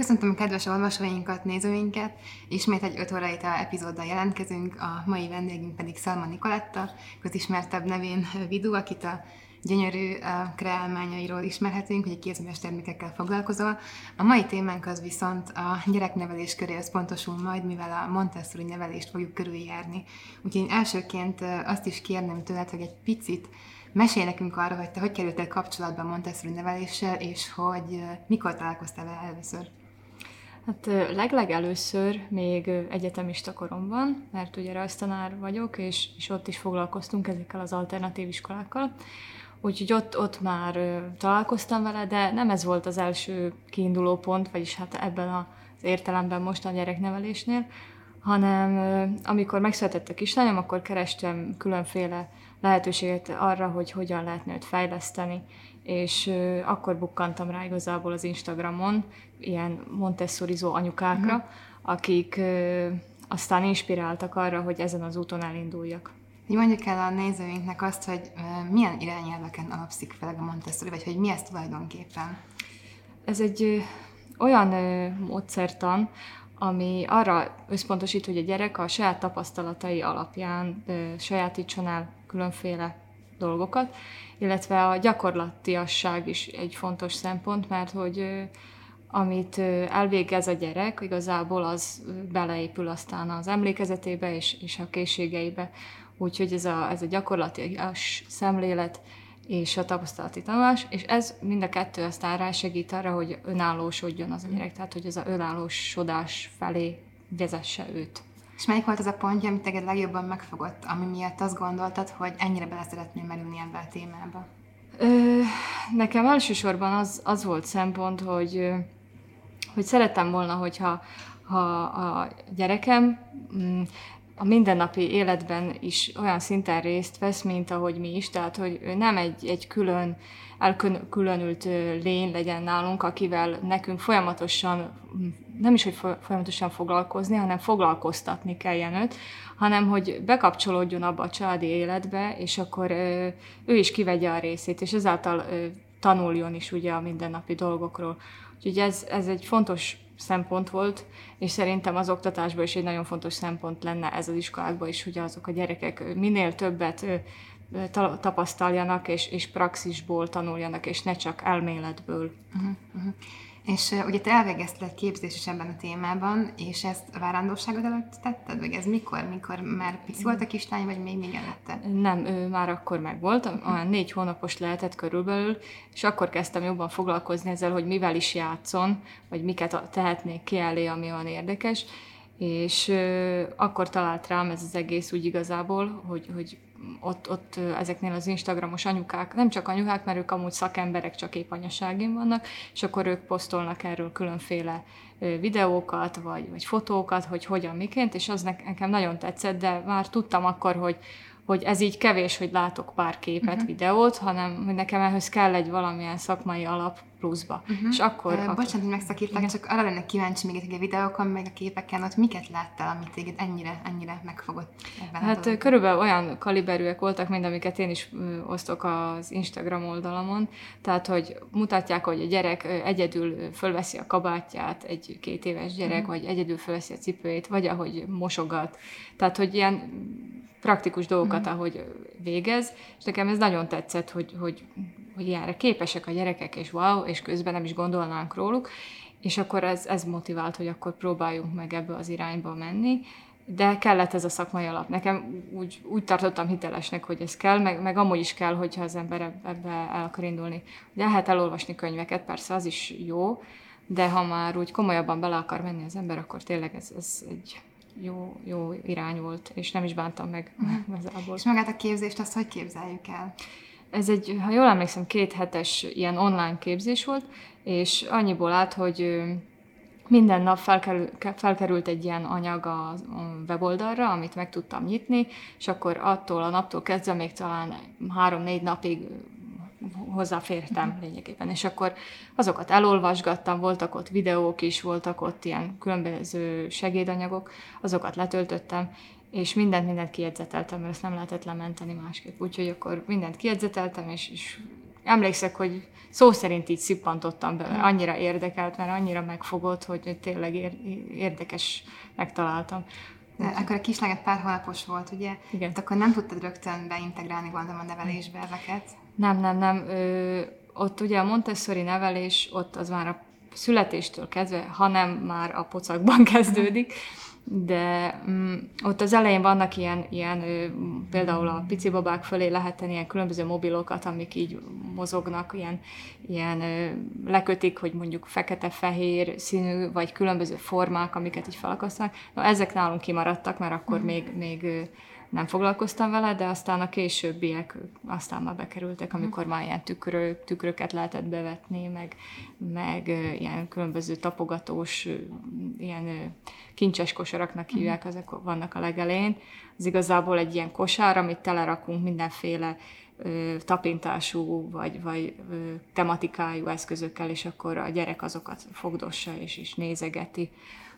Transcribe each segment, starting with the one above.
Köszöntöm a kedves olvasóinkat, nézőinket. Ismét egy 5 órai epizóddal jelentkezünk, a mai vendégünk pedig Szalma Nikoletta, közismertebb nevén Vidu, akit a gyönyörű kreálmányairól ismerhetünk, hogy kézműves termékekkel foglalkozol. A mai témánk az viszont a gyereknevelés köré összpontosul majd, mivel a Montessori nevelést fogjuk körüljárni. Úgyhogy én elsőként azt is kérném tőled, hogy egy picit Mesélj nekünk arra, hogy te hogy kerültél kapcsolatba Montessori neveléssel, és hogy mikor találkoztál vele először? Hát legleg először még egyetemista koromban, mert ugye rajztanár vagyok, és, és ott is foglalkoztunk ezekkel az alternatív iskolákkal. Úgyhogy ott, ott már találkoztam vele, de nem ez volt az első kiinduló pont, vagyis hát ebben az értelemben most a gyereknevelésnél, hanem amikor megszületett a kislányom, akkor kerestem különféle lehetőséget arra, hogy hogyan lehetne őt fejleszteni, és akkor bukkantam rá igazából az Instagramon ilyen montessorizó anyukákra, uh-huh. akik aztán inspiráltak arra, hogy ezen az úton elinduljak. Hogy mondjuk el a nézőinknek azt, hogy milyen irányelveken alapszik fel a Montessori, vagy hogy mi ez tulajdonképpen? Ez egy olyan módszertan, ami arra összpontosít, hogy a gyerek a saját tapasztalatai alapján sajátítson el különféle dolgokat, illetve a gyakorlatiasság is egy fontos szempont, mert hogy amit elvégez a gyerek, igazából az beleépül aztán az emlékezetébe és, és a készségeibe. Úgyhogy ez a, ez a gyakorlatias szemlélet és a tapasztalati tanulás, és ez mind a kettő aztán rá segít arra, hogy önállósodjon az a gyerek, tehát hogy ez a önállósodás felé vezesse őt. És melyik volt az a pontja, amit teged legjobban megfogott, ami miatt azt gondoltad, hogy ennyire bele szeretném merülni ebbe a témába? Ö, nekem elsősorban az, az volt szempont, hogy, hogy szerettem volna, hogyha ha a gyerekem mm, a mindennapi életben is olyan szinten részt vesz, mint ahogy mi is, tehát hogy ő nem egy, egy külön, elkülönült lény legyen nálunk, akivel nekünk folyamatosan, nem is, hogy folyamatosan foglalkozni, hanem foglalkoztatni kelljen őt, hanem hogy bekapcsolódjon abba a családi életbe, és akkor ő is kivegye a részét, és ezáltal tanuljon is ugye a mindennapi dolgokról. Úgyhogy ez, ez egy fontos szempont volt, és szerintem az oktatásban is egy nagyon fontos szempont lenne ez az iskolákban is, hogy azok a gyerekek minél többet tapasztaljanak, és, és praxisból tanuljanak, és ne csak elméletből. Uh-huh, uh-huh. És uh, ugye te elvégezted egy képzést is ebben a témában, és ezt a várandóságod előtt tetted? Vagy ez mikor? Mikor már pici volt a kislány, vagy még még előtte? Nem, ő már akkor meg volt, olyan négy hónapos lehetett körülbelül, és akkor kezdtem jobban foglalkozni ezzel, hogy mivel is játszon, vagy miket tehetnék ki elé, ami olyan érdekes, és uh, akkor talált rám ez az egész úgy igazából, hogy, hogy ott, ott ezeknél az Instagramos anyukák, nem csak anyukák, mert ők amúgy szakemberek, csak épp anyaságén vannak, és akkor ők posztolnak erről különféle videókat, vagy, vagy fotókat, hogy hogyan, miként, és az nekem nagyon tetszett, de már tudtam akkor, hogy, hogy ez így kevés, hogy látok pár képet, uh-huh. videót, hanem hogy nekem ehhez kell egy valamilyen szakmai alap, pluszba. Uh-huh. És akkor... Uh, akkor... Bocsánat, hogy megszakítlak, csak arra lenne kíváncsi még a videókon, meg a képeken, ott miket láttál, amit téged ennyire, ennyire megfogott ebben Hát körülbelül olyan kaliberűek voltak, mint amiket én is osztok az Instagram oldalamon, tehát, hogy mutatják, hogy a gyerek egyedül fölveszi a kabátját, egy két éves gyerek, uh-huh. vagy egyedül fölveszi a cipőjét, vagy ahogy mosogat. Tehát, hogy ilyen praktikus dolgokat, uh-huh. ahogy végez, és nekem ez nagyon tetszett, hogy, hogy hogy ilyenre képesek a gyerekek, és wow, és közben nem is gondolnánk róluk, és akkor ez, ez motivált, hogy akkor próbáljunk meg ebbe az irányba menni, de kellett ez a szakmai alap. Nekem úgy, úgy tartottam hitelesnek, hogy ez kell, meg, meg amúgy is kell, hogyha az ember ebbe el akar indulni. Ugye lehet elolvasni könyveket, persze az is jó, de ha már úgy komolyabban bele akar menni az ember, akkor tényleg ez, ez egy jó, jó irány volt, és nem is bántam meg igazából. És magát a képzést, azt hogy képzeljük el? Ez egy, ha jól emlékszem, két hetes ilyen online képzés volt, és annyiból állt, hogy minden nap felkerül, felkerült egy ilyen anyag a weboldalra, amit meg tudtam nyitni, és akkor attól a naptól kezdve még talán három-négy napig hozzáfértem uh-huh. lényegében. És akkor azokat elolvasgattam, voltak ott videók is, voltak ott ilyen különböző segédanyagok, azokat letöltöttem, és mindent, mindent kiedzeteltem, mert ezt nem lehetett lementeni másképp. Úgyhogy akkor mindent kiedzeteltem, és, és emlékszek, hogy szó szerint így szippantottam be, mert annyira érdekelt, mert annyira megfogott, hogy tényleg érdekes megtaláltam. De akkor a kisláget pár hónapos volt, ugye? Igen. Hát akkor nem tudtad rögtön beintegrálni, gondolom, a nevelésbe ezeket? Nem, nem, nem. Ö, ott ugye a Montessori nevelés, ott az már a születéstől kezdve, hanem már a pocakban kezdődik, de mm, ott az elején vannak ilyen, ilyen például a pici babák fölé lehet tenni ilyen különböző mobilokat, amik így mozognak, ilyen, ilyen lekötik, hogy mondjuk fekete-fehér színű, vagy különböző formák, amiket így felakasztanak. Na, ezek nálunk kimaradtak, mert akkor mm. még, még nem foglalkoztam vele, de aztán a későbbiek aztán már bekerültek, amikor már ilyen tükrök, tükröket lehetett bevetni, meg, meg ilyen különböző tapogatós, ilyen kincses kosaraknak mhm. hívják, ezek vannak a legelén. Ez igazából egy ilyen kosár, amit telerakunk mindenféle tapintású vagy, vagy tematikájú eszközökkel, és akkor a gyerek azokat fogdossa és is nézegeti.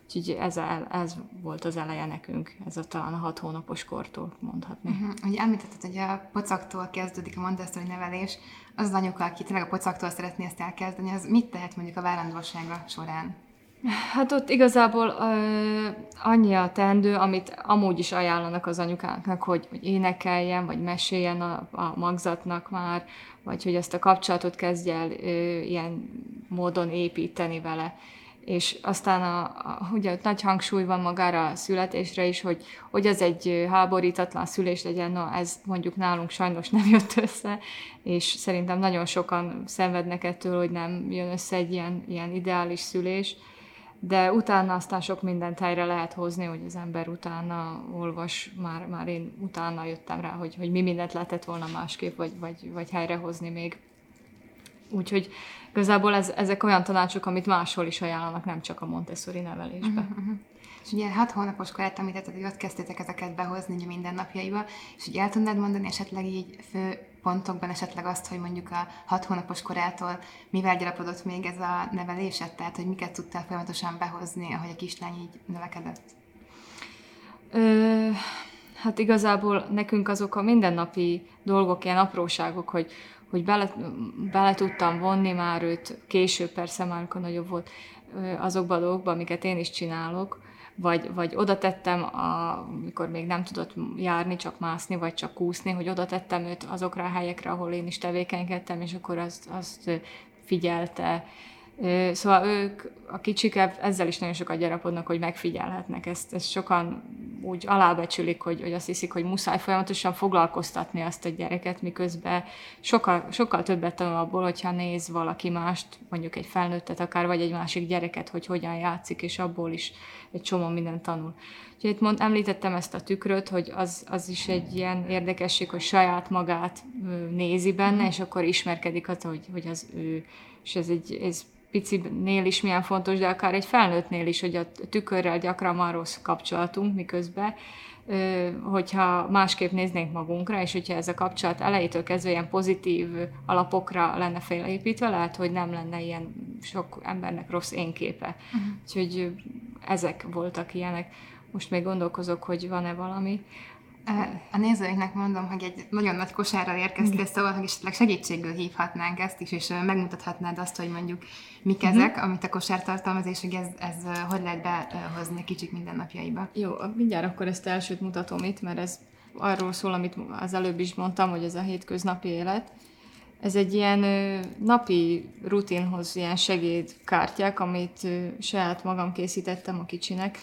Úgyhogy ez, ez volt az eleje nekünk, ez a talán a hat hónapos kortól mondhatni. Uh-huh. Ugye említetted, hogy a pocaktól kezdődik a Montessori nevelés, az az anyuka, aki tényleg a pocaktól szeretné ezt elkezdeni, az mit tehet mondjuk a várandósága során? Hát ott igazából uh, annyi a teendő, amit amúgy is ajánlanak az anyukáknak, hogy, hogy énekeljen, vagy meséljen a, a magzatnak már, vagy hogy ezt a kapcsolatot kezdje el uh, ilyen módon építeni vele és aztán a, a, ugye nagy hangsúly van magára a születésre is, hogy, hogy az egy háborítatlan szülés legyen, na ez mondjuk nálunk sajnos nem jött össze, és szerintem nagyon sokan szenvednek ettől, hogy nem jön össze egy ilyen, ilyen ideális szülés, de utána aztán sok mindent helyre lehet hozni, hogy az ember utána olvas, már, már én utána jöttem rá, hogy, hogy mi mindent lehetett volna másképp, vagy, vagy, vagy helyrehozni még. Úgyhogy Igazából ez, ezek olyan tanácsok, amit máshol is ajánlanak, nem csak a Montessori nevelésbe. Uh-huh, uh-huh. És ugye hat hónapos korát említetted, hogy ott kezdtétek ezeket behozni ugye mindennapjaiba, és ugye el tudnád mondani esetleg így fő pontokban esetleg azt, hogy mondjuk a hat hónapos korától mivel gyarapodott még ez a nevelésed, tehát hogy miket tudtál folyamatosan behozni, ahogy a kislány így növekedett? Ö, hát igazából nekünk azok a mindennapi dolgok, ilyen apróságok, hogy hogy bele, bele tudtam vonni már őt, később persze már, amikor nagyobb volt, azokba a dolgokba, amiket én is csinálok, vagy, vagy oda tettem, amikor még nem tudott járni, csak mászni, vagy csak kúszni, hogy oda tettem őt azokra a helyekre, ahol én is tevékenykedtem, és akkor azt, azt figyelte, Szóval ők, a kicsik ezzel is nagyon sokat gyarapodnak, hogy megfigyelhetnek. Ezt, ezt sokan úgy alábecsülik, hogy, hogy azt hiszik, hogy muszáj folyamatosan foglalkoztatni azt a gyereket, miközben sokkal, sokkal többet tanul abból, hogyha néz valaki mást, mondjuk egy felnőttet akár, vagy egy másik gyereket, hogy hogyan játszik, és abból is egy csomó minden tanul. Úgyhogy itt mond, említettem ezt a tükröt, hogy az, az is egy ilyen érdekesség, hogy saját magát nézi benne, és akkor ismerkedik az, hogy, hogy az ő. És ez, egy, ez picinél is milyen fontos, de akár egy felnőttnél is, hogy a tükörrel gyakran van rossz kapcsolatunk, miközben hogyha másképp néznénk magunkra, és hogyha ez a kapcsolat elejétől kezdve ilyen pozitív alapokra lenne felépítve, lehet, hogy nem lenne ilyen sok embernek rossz énképe. Uh-huh. Úgyhogy ezek voltak ilyenek. Most még gondolkozok, hogy van-e valami. A nézőinknek mondom, hogy egy nagyon nagy kosárral érkeztél, szóval hogy esetleg segítségből hívhatnánk ezt is, és megmutathatnád azt, hogy mondjuk mik uh-huh. ezek, amit a kosár tartalmaz, és hogy ez, ez hogy lehet behozni a kicsik mindennapjaiba. Jó, mindjárt akkor ezt elsőt mutatom itt, mert ez arról szól, amit az előbb is mondtam, hogy ez a hétköznapi élet. Ez egy ilyen napi rutinhoz ilyen segédkártyák, amit saját magam készítettem a kicsinek,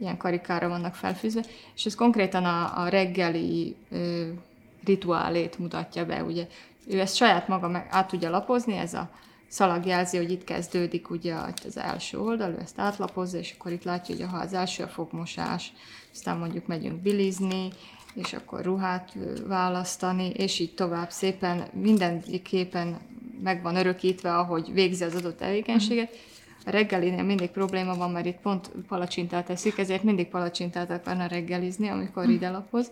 ilyen karikára vannak felfűzve, és ez konkrétan a, a reggeli ö, rituálét mutatja be, ugye. Ő ezt saját maga meg át tudja lapozni, ez a szalag jelzi, hogy itt kezdődik ugye az első oldal, ő ezt átlapozza, és akkor itt látja, hogy ha az első a fogmosás, aztán mondjuk megyünk bilizni, és akkor ruhát választani, és így tovább szépen mindenképpen meg van örökítve, ahogy végzi az adott tevékenységet, a reggelinél mindig probléma van, mert itt pont palacsintát eszik, ezért mindig palacsintát akarna reggelizni, amikor ide lapoz.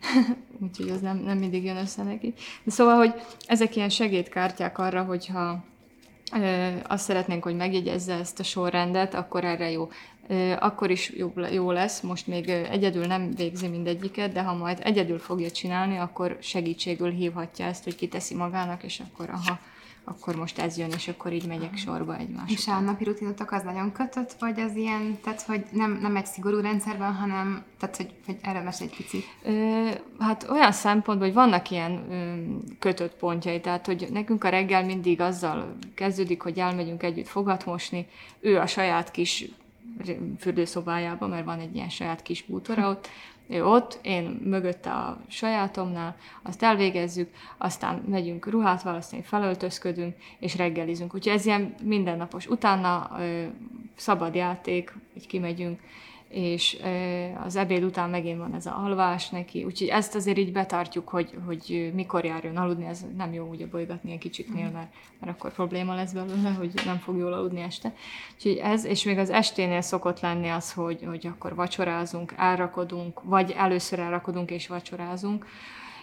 Úgyhogy az nem, nem mindig jön össze neki. De szóval, hogy ezek ilyen segédkártyák arra, hogyha azt szeretnénk, hogy megjegyezze ezt a sorrendet, akkor erre jó. Akkor is jó lesz, most még egyedül nem végzi mindegyiket, de ha majd egyedül fogja csinálni, akkor segítségül hívhatja ezt, hogy kiteszi magának, és akkor aha, akkor most ez jön, és akkor így megyek sorba egymás És a napi rutinotok az nagyon kötött, vagy az ilyen, tehát hogy nem, nem egy szigorú rendszerben, hanem, tehát hogy, hogy erre mesélj egy picit. Ö, hát olyan szempontból, hogy vannak ilyen ö, kötött pontjai, tehát hogy nekünk a reggel mindig azzal kezdődik, hogy elmegyünk együtt fogat mosni, ő a saját kis fürdőszobájába, mert van egy ilyen saját kis bútora ott, ő ott, én mögötte a sajátomnál, azt elvégezzük, aztán megyünk ruhát választani, felöltözködünk, és reggelizünk. Úgyhogy ez ilyen mindennapos. Utána ö, szabad játék, hogy kimegyünk, és az ebéd után megint van ez a alvás neki, úgyhogy ezt azért így betartjuk, hogy, hogy mikor járjon aludni, ez nem jó ugye bolygatni egy kicsiknél, mm. mert, mert akkor probléma lesz belőle, hogy nem fog jól aludni este. Úgyhogy ez, és még az esténél szokott lenni az, hogy, hogy akkor vacsorázunk, elrakodunk, vagy először elrakodunk és vacsorázunk,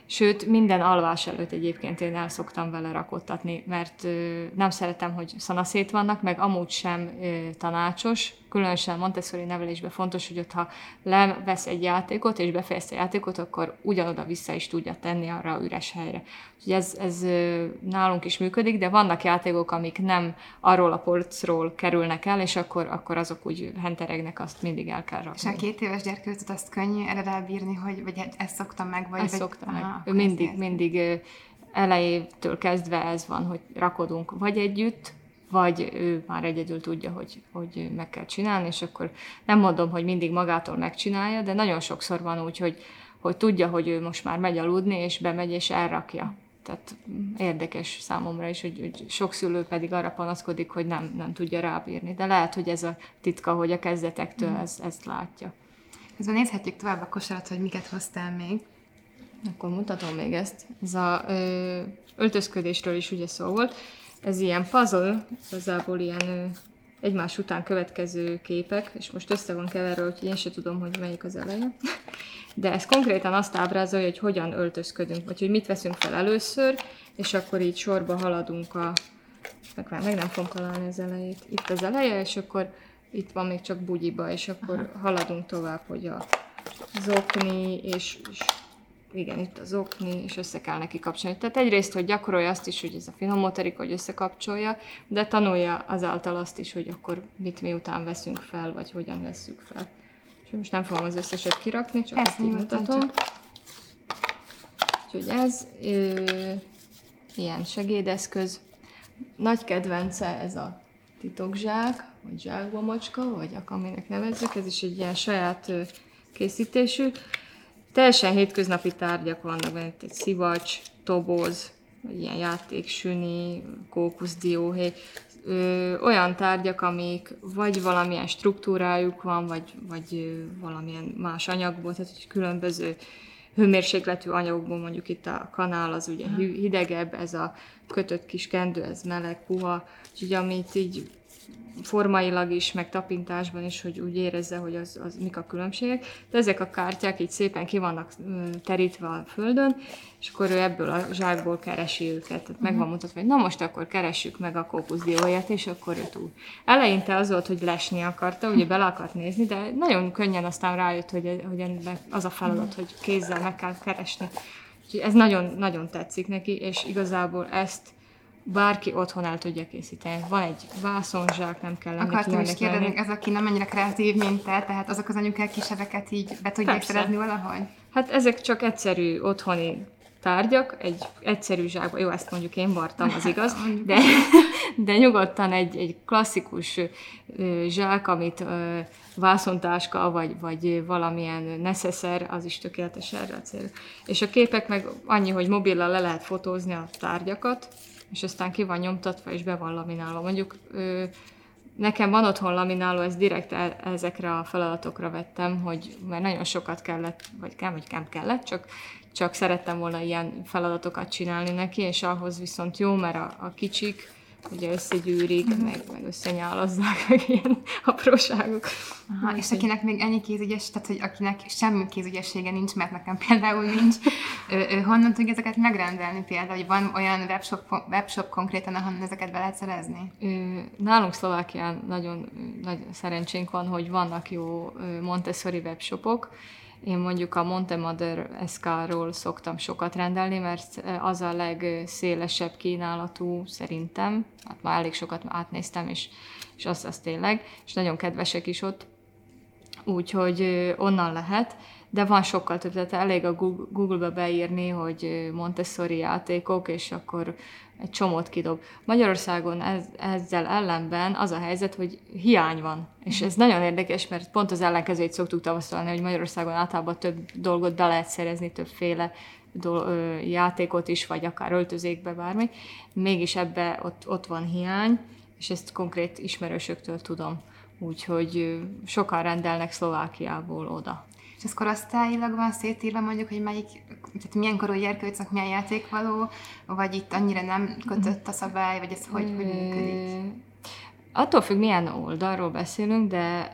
Sőt, minden alvás előtt egyébként én el szoktam vele rakottatni, mert ö, nem szeretem, hogy szanaszét vannak, meg amúgy sem ö, tanácsos, különösen Montessori nevelésben fontos, hogy ott ha levesz egy játékot, és befejezte a játékot, akkor ugyanoda vissza is tudja tenni arra a üres helyre. Úgyhogy ez, ez nálunk is működik, de vannak játékok, amik nem arról a polcról kerülnek el, és akkor, akkor azok úgy henteregnek, azt mindig el kell rakni. És a két éves gyerkőcöt azt könnyű erre elbírni, hogy vagy ezt szoktam meg? Vagy, ezt vagy... szoktam meg. Aha, mindig, mindig elejétől kezdve ez van, hogy rakodunk vagy együtt, vagy ő már egyedül tudja, hogy, hogy meg kell csinálni, és akkor nem mondom, hogy mindig magától megcsinálja, de nagyon sokszor van úgy, hogy, hogy tudja, hogy ő most már megy aludni, és bemegy, és elrakja. Tehát érdekes számomra is, hogy, hogy sok szülő pedig arra panaszkodik, hogy nem, nem tudja rábírni. De lehet, hogy ez a titka, hogy a kezdetektől mm. ez, ezt látja. Ezzel nézhetjük tovább a kosarat, hogy miket hoztál még. Akkor mutatom még ezt. Ez a ö, öltözködésről is ugye szó volt ez ilyen puzzle, igazából ilyen egymás után következő képek, és most össze van keverve, úgyhogy én se tudom, hogy melyik az eleje. De ez konkrétan azt ábrázolja, hogy hogyan öltözködünk, vagy hogy mit veszünk fel először, és akkor így sorba haladunk a... Meg, meg nem fogom találni az elejét. Itt az eleje, és akkor itt van még csak bugyiba, és akkor Aha. haladunk tovább, hogy a zokni, és, és igen, itt az okni, és össze kell neki kapcsolni. Tehát egyrészt, hogy gyakorolja azt is, hogy ez a finom motorik, hogy összekapcsolja, de tanulja azáltal azt is, hogy akkor mit miután veszünk fel, vagy hogyan veszünk fel. És most nem fogom az összeset kirakni, csak ezt így mutatom. Úgyhogy ez ö, ilyen segédeszköz. Nagy kedvence ez a titokzsák, vagy zsákbomocska, vagy akaminek nevezzük, ez is egy ilyen saját készítésű. Teljesen hétköznapi tárgyak vannak benne, egy szivacs, toboz, vagy ilyen játéksüni, kókuszdióhé, ö, olyan tárgyak, amik vagy valamilyen struktúrájuk van, vagy, vagy ö, valamilyen más anyagból, tehát hogy különböző hőmérsékletű anyagokból, mondjuk itt a kanál az ugye hidegebb, ez a kötött kis kendő, ez meleg, puha, úgyhogy amit így formailag is, meg tapintásban is, hogy úgy érezze, hogy az, az mik a különbségek. De ezek a kártyák így szépen ki vannak terítve a földön, és akkor ő ebből a zsákból keresi őket. Tehát uh-huh. meg van mhm. mutatva, hogy na most akkor keressük meg a kókuszdióját, és akkor ő túl. Eleinte az volt, hogy lesni akarta, ugye bele akart nézni, de nagyon könnyen aztán rájött, hogy, hogy az a feladat, hogy kézzel meg kell keresni. Úgyhogy ez nagyon, nagyon tetszik neki, és igazából ezt bárki otthon el tudja készíteni. Van egy vászonzsák, nem kell lenni Akartam is kérdezni, ez aki nem annyira kreatív, mint te, tehát azok az anyukák kiseveket így be tudják Persze. szerezni valahogy? Hát ezek csak egyszerű otthoni tárgyak, egy egyszerű zsákba, jó, ezt mondjuk én vartam, az igaz, de, de nyugodtan egy, egy klasszikus zsák, amit vászontáska, vagy, vagy valamilyen neszeszer, az is tökéletes erre a cél. És a képek meg annyi, hogy mobillal le lehet fotózni a tárgyakat, és aztán ki van nyomtatva, és be van laminálva. Mondjuk ö, nekem van otthon lamináló, ezt direkt ezekre a feladatokra vettem, hogy mert nagyon sokat kellett, vagy kell, vagy nem kellett, csak, csak szerettem volna ilyen feladatokat csinálni neki, és ahhoz viszont jó, mert a, a kicsik ugye összegyűrik, mm. meg, meg összenyálazzák, meg ilyen apróságok. Aha, és akinek még ennyi kézügyes, tehát hogy akinek semmi kézügyessége nincs, mert nekem például nincs, ő, ő honnan tudja ezeket megrendelni például, hogy van olyan webshop, webshop konkrétan, ahonnan ezeket be lehet szerezni? Nálunk Szlovákián nagyon nagy szerencsénk van, hogy vannak jó Montessori webshopok, én mondjuk a Montemother SK-ról szoktam sokat rendelni, mert az a legszélesebb kínálatú szerintem. Hát már elég sokat átnéztem, és, és az, az tényleg, és nagyon kedvesek is ott. Úgyhogy onnan lehet de van sokkal több, tehát elég a Google-be beírni, hogy Montessori játékok, és akkor egy csomót kidob. Magyarországon ez, ezzel ellenben az a helyzet, hogy hiány van. És ez nagyon érdekes, mert pont az ellenkezőjét szoktuk tavasztalni, hogy Magyarországon általában több dolgot be lehet szerezni, többféle do- ö, játékot is, vagy akár öltözékbe, bármi. Mégis ebbe ott, ott van hiány, és ezt konkrét ismerősöktől tudom. Úgyhogy sokan rendelnek Szlovákiából oda. És ez korosztályilag van szétírva mondjuk, hogy melyik, tehát milyen korú gyerkőcnek milyen játék való, vagy itt annyira nem kötött a szabály, vagy ez hogy, hogy működik? Attól függ, milyen oldalról beszélünk, de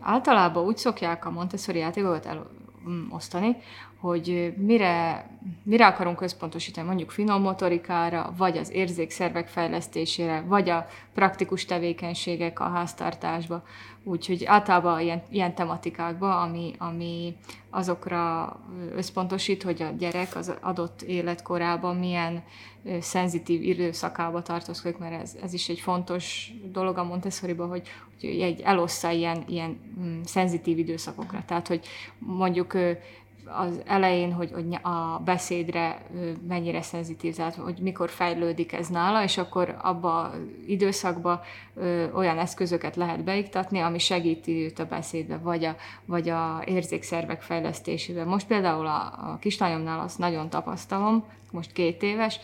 általában úgy szokják a Montessori játékokat elosztani, hogy mire, mire akarunk központosítani, mondjuk finom motorikára, vagy az érzékszervek fejlesztésére, vagy a praktikus tevékenységek a háztartásba. Úgyhogy általában ilyen, ilyen tematikákba, ami, ami azokra összpontosít, hogy a gyerek az adott életkorában milyen szenzitív időszakába tartozik, mert ez, ez is egy fontos dolog a montessori hogy, hogy egy elossza ilyen, ilyen mm, szenzitív időszakokra. Tehát, hogy mondjuk az elején, hogy, hogy a beszédre mennyire szenzitív, tehát hogy mikor fejlődik ez nála, és akkor abba időszakba olyan eszközöket lehet beiktatni, ami segíti őt a beszédbe, vagy a, vagy a érzékszervek fejlesztésében. Most például a, a kislányomnál azt nagyon tapasztalom, most két éves,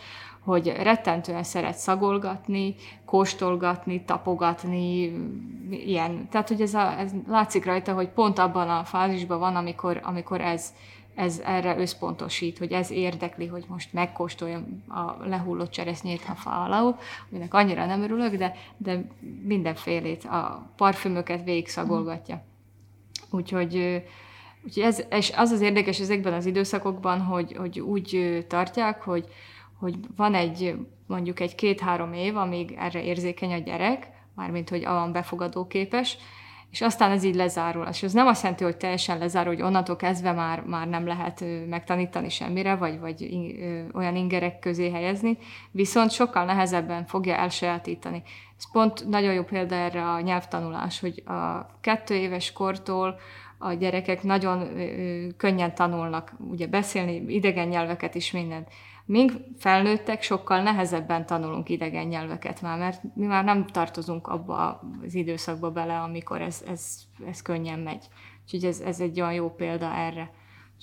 hogy rettentően szeret szagolgatni, kóstolgatni, tapogatni, ilyen. Tehát, hogy ez, a, ez látszik rajta, hogy pont abban a fázisban van, amikor, amikor ez, ez erre összpontosít, hogy ez érdekli, hogy most megkóstoljam a lehullott cseresznyét a fa alá, aminek annyira nem örülök, de, de mindenfélét, a parfümöket végig szagolgatja. Úgyhogy, úgyhogy ez, és az az érdekes ezekben az időszakokban, hogy, hogy úgy tartják, hogy, hogy van egy mondjuk egy két-három év, amíg erre érzékeny a gyerek, mármint hogy olyan befogadóképes, és aztán ez így lezárul. És ez nem azt jelenti, hogy teljesen lezárul, hogy onnantól kezdve már, már nem lehet megtanítani semmire, vagy, vagy olyan ingerek közé helyezni, viszont sokkal nehezebben fogja elsajátítani. Ez pont nagyon jó példa erre a nyelvtanulás, hogy a kettő éves kortól a gyerekek nagyon könnyen tanulnak ugye beszélni, idegen nyelveket is mindent. Mink felnőttek sokkal nehezebben tanulunk idegen nyelveket már, mert mi már nem tartozunk abba az időszakba bele, amikor ez, ez, ez könnyen megy. Úgyhogy ez, ez egy olyan jó példa erre.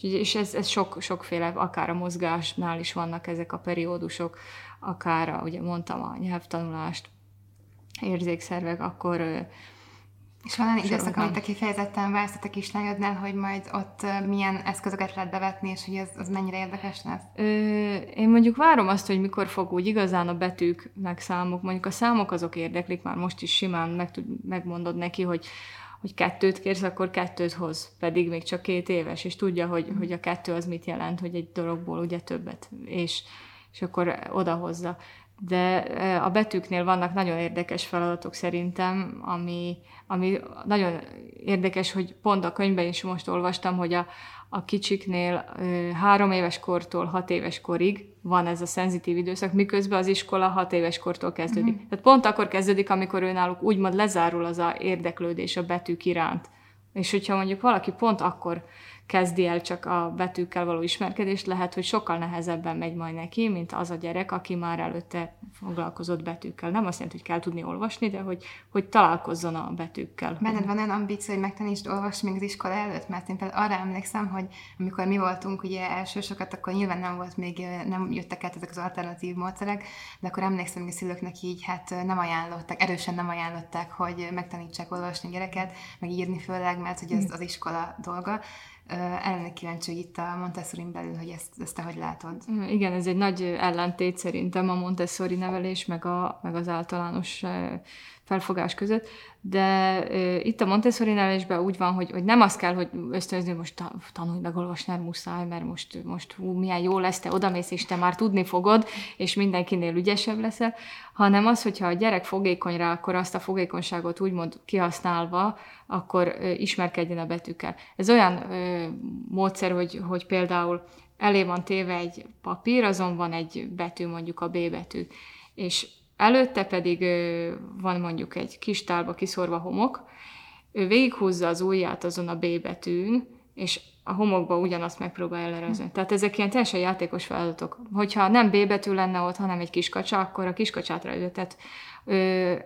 És ez, ez sok, sokféle, akár a mozgásnál is vannak ezek a periódusok, akár, ugye mondtam, a nyelvtanulást, érzékszervek, akkor és van olyan időszak, amit te kifejezetten vársz a kislányodnál, hogy majd ott milyen eszközöket lehet bevetni, és hogy ez, az mennyire érdekes lesz? Ö, én mondjuk várom azt, hogy mikor fog úgy igazán a betűk meg számok. Mondjuk a számok azok érdeklik, már most is simán meg tud, megmondod neki, hogy hogy kettőt kérsz, akkor kettőt hoz, pedig még csak két éves, és tudja, hogy, mm. hogy a kettő az mit jelent, hogy egy dologból ugye többet, és, és akkor odahozza de a betűknél vannak nagyon érdekes feladatok szerintem, ami, ami nagyon érdekes, hogy pont a könyvben is most olvastam, hogy a, a kicsiknél három éves kortól hat éves korig van ez a szenzitív időszak, miközben az iskola hat éves kortól kezdődik. Mm-hmm. Tehát pont akkor kezdődik, amikor ő náluk úgymond lezárul az a érdeklődés a betűk iránt. És hogyha mondjuk valaki pont akkor kezdi el csak a betűkkel való ismerkedést, lehet, hogy sokkal nehezebben megy majd neki, mint az a gyerek, aki már előtte foglalkozott betűkkel. Nem azt jelenti, hogy kell tudni olvasni, de hogy, hogy találkozzon a betűkkel. Benned van olyan ambíció, hogy megtanítsd olvasni még az iskola előtt? Mert én például arra emlékszem, hogy amikor mi voltunk ugye elsősokat, akkor nyilván nem volt még, nem jöttek át ezek az alternatív módszerek, de akkor emlékszem, hogy a szülőknek így hát nem ajánlották, erősen nem ajánlották, hogy megtanítsák olvasni a gyereket, meg írni főleg, mert hogy ez hm. az iskola dolga Ellen kíváncsi, hogy itt a montessori belül, hogy ezt, ezt te hogy látod? Igen, ez egy nagy ellentét szerintem a Montessori nevelés, meg, a, meg az általános felfogás között, de uh, itt a Montessori nevelésben úgy van, hogy, hogy nem az kell, hogy ösztönözni, hogy most tanulj meg olvasni, muszáj, mert most, most hú, milyen jó lesz, te odamész, és te már tudni fogod, és mindenkinél ügyesebb leszel, hanem az, hogyha a gyerek fogékony rá, akkor azt a fogékonyságot úgymond kihasználva, akkor uh, ismerkedjen a betűkkel. Ez olyan uh, módszer, hogy, hogy például elé van téve egy papír, azon van egy betű, mondjuk a B betű, és Előtte pedig van mondjuk egy kis tálba kiszorva homok, ő végighúzza az ujját azon a B betűn, és a homokba ugyanazt megpróbálja lerajzolni. Tehát ezek ilyen teljesen játékos feladatok. Hogyha nem B betű lenne ott, hanem egy kiskacsa, akkor a kiskacsát rajzol. Tehát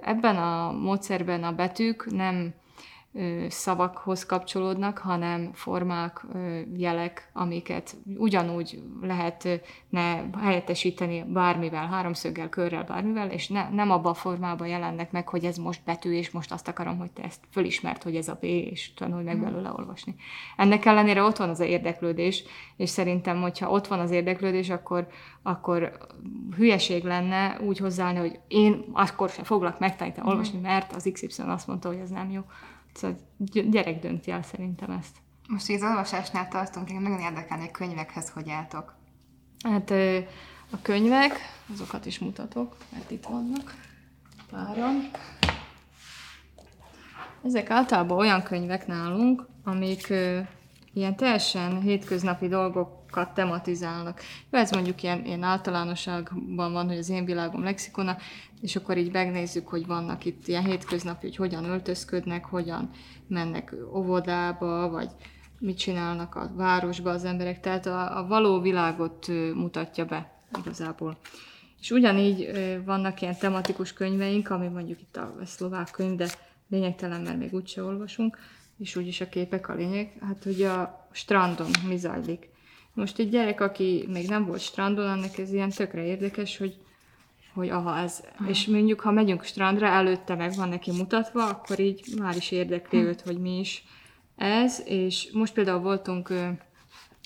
ebben a módszerben a betűk nem szavakhoz kapcsolódnak, hanem formák, jelek, amiket ugyanúgy lehetne helyettesíteni bármivel, háromszöggel, körrel, bármivel, és ne, nem abban a formában jelennek meg, hogy ez most betű, és most azt akarom, hogy te ezt fölismert, hogy ez a B, és tanulj meg mhm. belőle olvasni. Ennek ellenére ott van az érdeklődés, és szerintem, hogyha ott van az érdeklődés, akkor, akkor hülyeség lenne úgy hozzáállni, hogy én akkor sem foglak megtanítani mhm. olvasni, mert az XY azt mondta, hogy ez nem jó. Szóval gyerek dönti el szerintem ezt. Most így az olvasásnál tartunk, én nagyon érdekelni, hogy könyvekhez hogy álltok. Hát a könyvek, azokat is mutatok, mert itt vannak páran. Ezek általában olyan könyvek nálunk, amik ilyen teljesen hétköznapi dolgokat tematizálnak. Ez mondjuk ilyen, ilyen általánosságban van, hogy az én világom lexikona, és akkor így megnézzük, hogy vannak itt ilyen hétköznapi, hogy hogyan öltözködnek, hogyan mennek óvodába, vagy mit csinálnak a városba az emberek. Tehát a, a való világot mutatja be igazából. És ugyanígy vannak ilyen tematikus könyveink, ami mondjuk itt a szlovák könyv, de lényegtelen, mert még úgyse olvasunk, és úgyis a képek a lényeg, hát hogy a strandon mi zajlik. Most egy gyerek, aki még nem volt strandon, annak ez ilyen tökre érdekes, hogy hogy aha, ez, aha. és mondjuk, ha megyünk strandra, előtte meg van neki mutatva, akkor így már is érdekli hm. őt, hogy mi is ez, és most például voltunk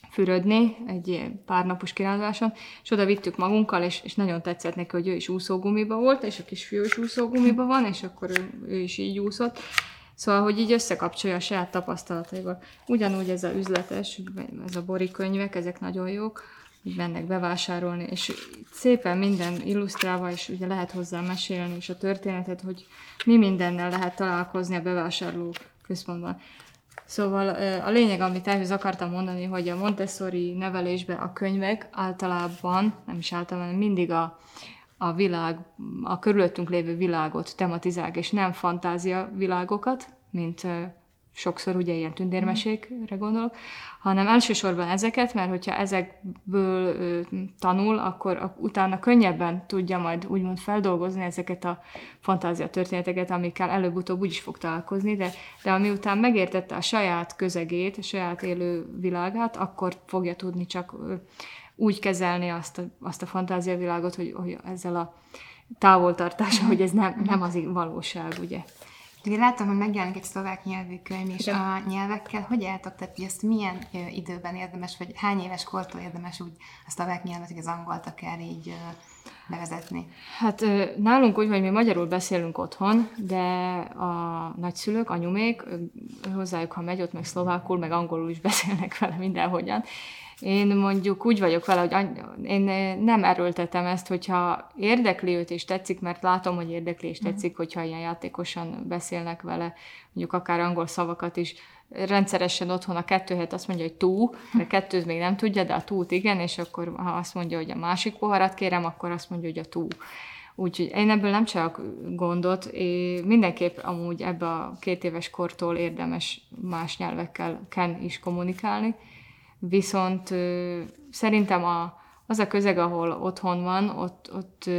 fürödni egy pár napos kiránduláson, és oda vittük magunkkal, és, és nagyon tetszett neki, hogy ő is úszógumiba volt, és a kisfiú is úszógumiba van, és akkor ő, ő is így úszott, Szóval, hogy így összekapcsolja a saját tapasztalataival. Ugyanúgy ez a üzletes, ez a bori könyvek, ezek nagyon jók, így mennek bevásárolni, és szépen minden illusztrálva, és ugye lehet hozzá mesélni is a történetet, hogy mi mindennel lehet találkozni a bevásárló központban. Szóval a lényeg, amit ehhez akartam mondani, hogy a Montessori nevelésben a könyvek általában, nem is általában, mindig a, a világ, a körülöttünk lévő világot tematizál, és nem fantázia világokat, mint sokszor ugye ilyen tündérmesékre gondolok, hanem elsősorban ezeket, mert hogyha ezekből tanul, akkor utána könnyebben tudja majd úgymond feldolgozni ezeket a fantázia történeteket, amikkel előbb-utóbb úgyis fog találkozni, de, de ami után megértette a saját közegét, a saját élő világát, akkor fogja tudni csak ö, úgy kezelni azt a, azt a fantáziavilágot, hogy, hogy ezzel a távoltartása, hogy ez nem, nem az valóság, ugye. Én látom, hogy megjelenik egy szlovák nyelvű könyv, és a nyelvekkel hogy álltok? Tehát, hogy ezt milyen időben érdemes, vagy hány éves kortól érdemes úgy a szlovák nyelvet, vagy az angolt akár így bevezetni? Hát nálunk úgy, hogy mi magyarul beszélünk otthon, de a nagyszülők, anyumék, hozzájuk, ha megy, ott meg szlovákul, meg angolul is beszélnek vele mindenhogyan, én mondjuk úgy vagyok vele, hogy én nem erőltetem ezt, hogyha érdekli őt és tetszik, mert látom, hogy érdekli és tetszik, uh-huh. hogyha ilyen játékosan beszélnek vele, mondjuk akár angol szavakat is, rendszeresen otthon a kettő helyet azt mondja, hogy tú, de kettőt még nem tudja, de a tút igen, és akkor ha azt mondja, hogy a másik poharat kérem, akkor azt mondja, hogy a tú. Úgyhogy én ebből nem csak gondot, én mindenképp amúgy ebbe a két éves kortól érdemes más nyelvekkel ken is kommunikálni, Viszont szerintem a, az a közeg, ahol otthon van, ott, ott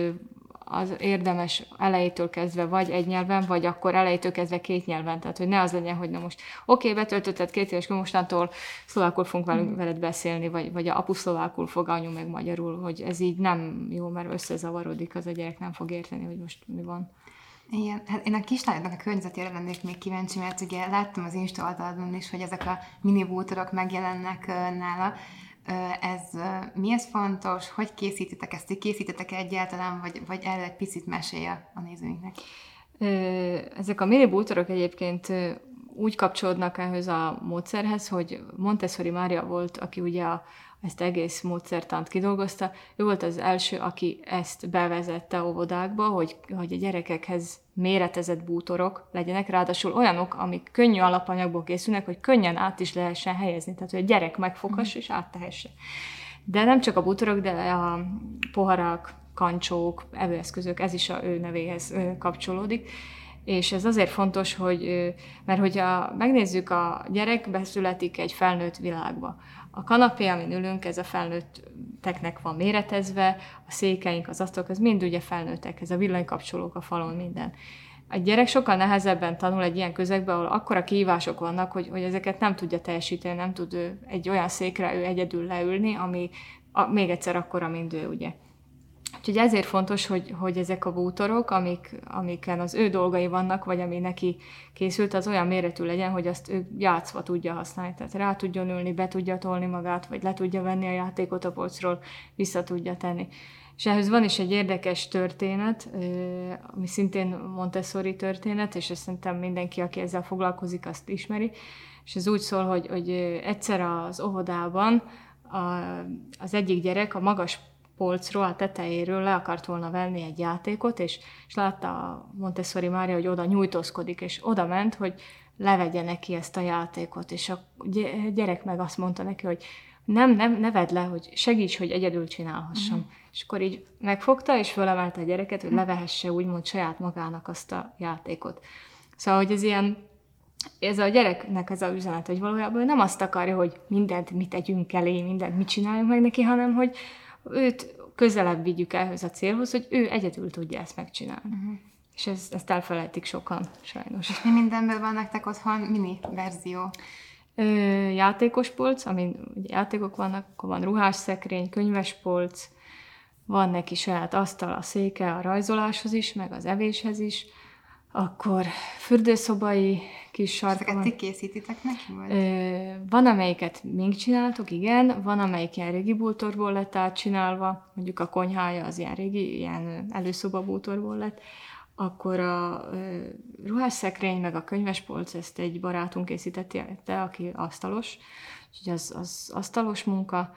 az érdemes elejétől kezdve vagy egy nyelven, vagy akkor elejétől kezdve két nyelven. Tehát, hogy ne az legyen, hogy na most oké, okay, betöltötted két éves, mostantól szlovákul fogunk velünk, mm. veled beszélni, vagy, vagy a apu szlovákul fog, anyu meg magyarul, hogy ez így nem jó, mert összezavarodik, az a gyerek nem fog érteni, hogy most mi van. Igen, hát én a kislányoknak a környezetére lennék még kíváncsi, mert ugye láttam az Insta oldalon is, hogy ezek a mini bútorok megjelennek nála. Ez miért fontos? Hogy készítitek ezt? Készítitek egyáltalán, vagy, vagy erre egy picit mesélje a nézőinknek? Ezek a mini bútorok egyébként úgy kapcsolódnak ehhez a módszerhez, hogy Montessori Mária volt, aki ugye a, ezt egész módszertant kidolgozta. Ő volt az első, aki ezt bevezette óvodákba, hogy, hogy a gyerekekhez méretezett bútorok legyenek, ráadásul olyanok, amik könnyű alapanyagból készülnek, hogy könnyen át is lehessen helyezni, tehát hogy a gyerek megfoghassa és áttehesse. De nem csak a bútorok, de a poharak, kancsók, evőeszközök, ez is a ő nevéhez kapcsolódik. És ez azért fontos, hogy, mert hogyha megnézzük, a gyerek beszületik egy felnőtt világba. A kanapé, amin ülünk, ez a felnőtteknek van méretezve, a székeink, az asztalok, ez mind ugye felnőttek, ez a villanykapcsolók a falon, minden. A gyerek sokkal nehezebben tanul egy ilyen közegben, ahol akkora kihívások vannak, hogy, hogy ezeket nem tudja teljesíteni, nem tud ő egy olyan székre ő egyedül leülni, ami a, még egyszer akkora, mint ő, ugye. Úgyhogy ezért fontos, hogy, hogy ezek a bútorok, amik, amiken az ő dolgai vannak, vagy ami neki készült, az olyan méretű legyen, hogy azt ő játszva tudja használni. Tehát rá tudjon ülni, be tudja tolni magát, vagy le tudja venni a játékot a polcról, vissza tudja tenni. És ehhez van is egy érdekes történet, ami szintén Montessori történet, és ezt szerintem mindenki, aki ezzel foglalkozik, azt ismeri. És ez úgy szól, hogy, hogy egyszer az óvodában az egyik gyerek a magas polcról, a tetejéről le akart volna venni egy játékot, és, és látta a Montessori Mária, hogy oda nyújtózkodik, és oda ment, hogy levegye neki ezt a játékot, és a gyerek meg azt mondta neki, hogy nem, nem, ne vedd le, hogy segíts, hogy egyedül csinálhassam. Uh-huh. És akkor így megfogta, és fölemelte a gyereket, hogy levehesse úgymond saját magának azt a játékot. Szóval, hogy ez ilyen, ez a gyereknek ez a üzenet, hogy valójában nem azt akarja, hogy mindent mit tegyünk elé, mindent mit csináljunk meg neki, hanem hogy őt közelebb vigyük ehhez a célhoz, hogy ő egyedül tudja ezt megcsinálni. Uh-huh. És ez, ezt elfelejtik sokan, sajnos. És mi mindenből van nektek otthon mini verzió? Ö, játékos polc, amin ugye játékok vannak, akkor van ruhásszekrény, könyvespolc, van neki saját asztal, a széke a rajzoláshoz is, meg az evéshez is, akkor fürdőszobai kis sarka Ezeket ti készítitek neki? Vagy? Ö, van, amelyiket mink csináltuk, igen, van, amelyik ilyen régi bútorból lett átcsinálva, mondjuk a konyhája az ilyen régi, ilyen előszoba bútorból lett, akkor a ö, ruhásszekrény, meg a könyvespolc, ezt egy barátunk készítette, aki asztalos, úgyhogy az, az asztalos munka,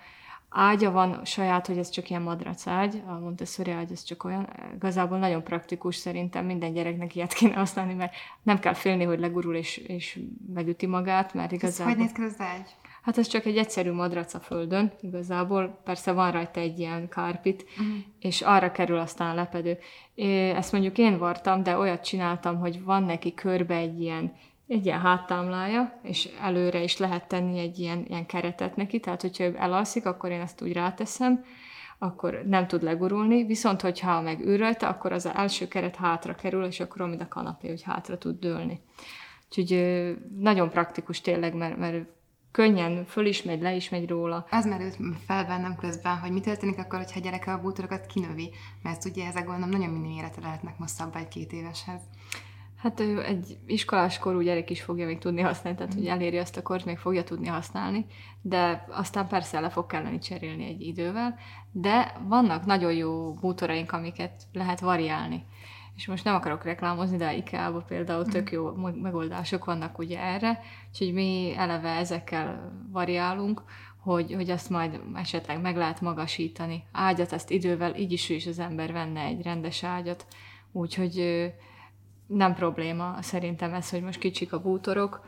ágya van saját, hogy ez csak ilyen madrac ágy, a Montessori ágy, ez csak olyan, igazából nagyon praktikus szerintem, minden gyereknek ilyet kéne használni, mert nem kell félni, hogy legurul és, és megüti magát, mert igazából... Ez hogy néz ki az ágy? Hát ez csak egy egyszerű madrac a földön, igazából. Persze van rajta egy ilyen kárpit, uh-huh. és arra kerül aztán a lepedő. Ezt mondjuk én vartam, de olyat csináltam, hogy van neki körbe egy ilyen egy ilyen háttámlája, és előre is lehet tenni egy ilyen, ilyen keretet neki, tehát hogyha ő elalszik, akkor én ezt úgy ráteszem, akkor nem tud legurulni, viszont hogyha meg rajta, akkor az első keret hátra kerül, és akkor mind a kanapé, hogy hátra tud dőlni. Úgyhogy nagyon praktikus tényleg, mert, mert könnyen föl is megy, le is megy róla. Az merült fel bennem közben, hogy mi történik akkor, hogyha a gyereke a bútorokat kinövi, mert ugye ezek gondolom nagyon mini mérete lehetnek most szabba egy két éveshez. Hát ő egy iskoláskorú gyerek is fogja még tudni használni, tehát hogy eléri azt a kort, még fogja tudni használni, de aztán persze le fog kelleni cserélni egy idővel, de vannak nagyon jó bútoraink, amiket lehet variálni. És most nem akarok reklámozni, de IKEA-ban például tök jó megoldások vannak ugye erre, úgyhogy mi eleve ezekkel variálunk, hogy, hogy azt majd esetleg meg lehet magasítani. Ágyat, ezt idővel így is, is az ember venne egy rendes ágyat, úgyhogy nem probléma szerintem ez, hogy most kicsik a bútorok.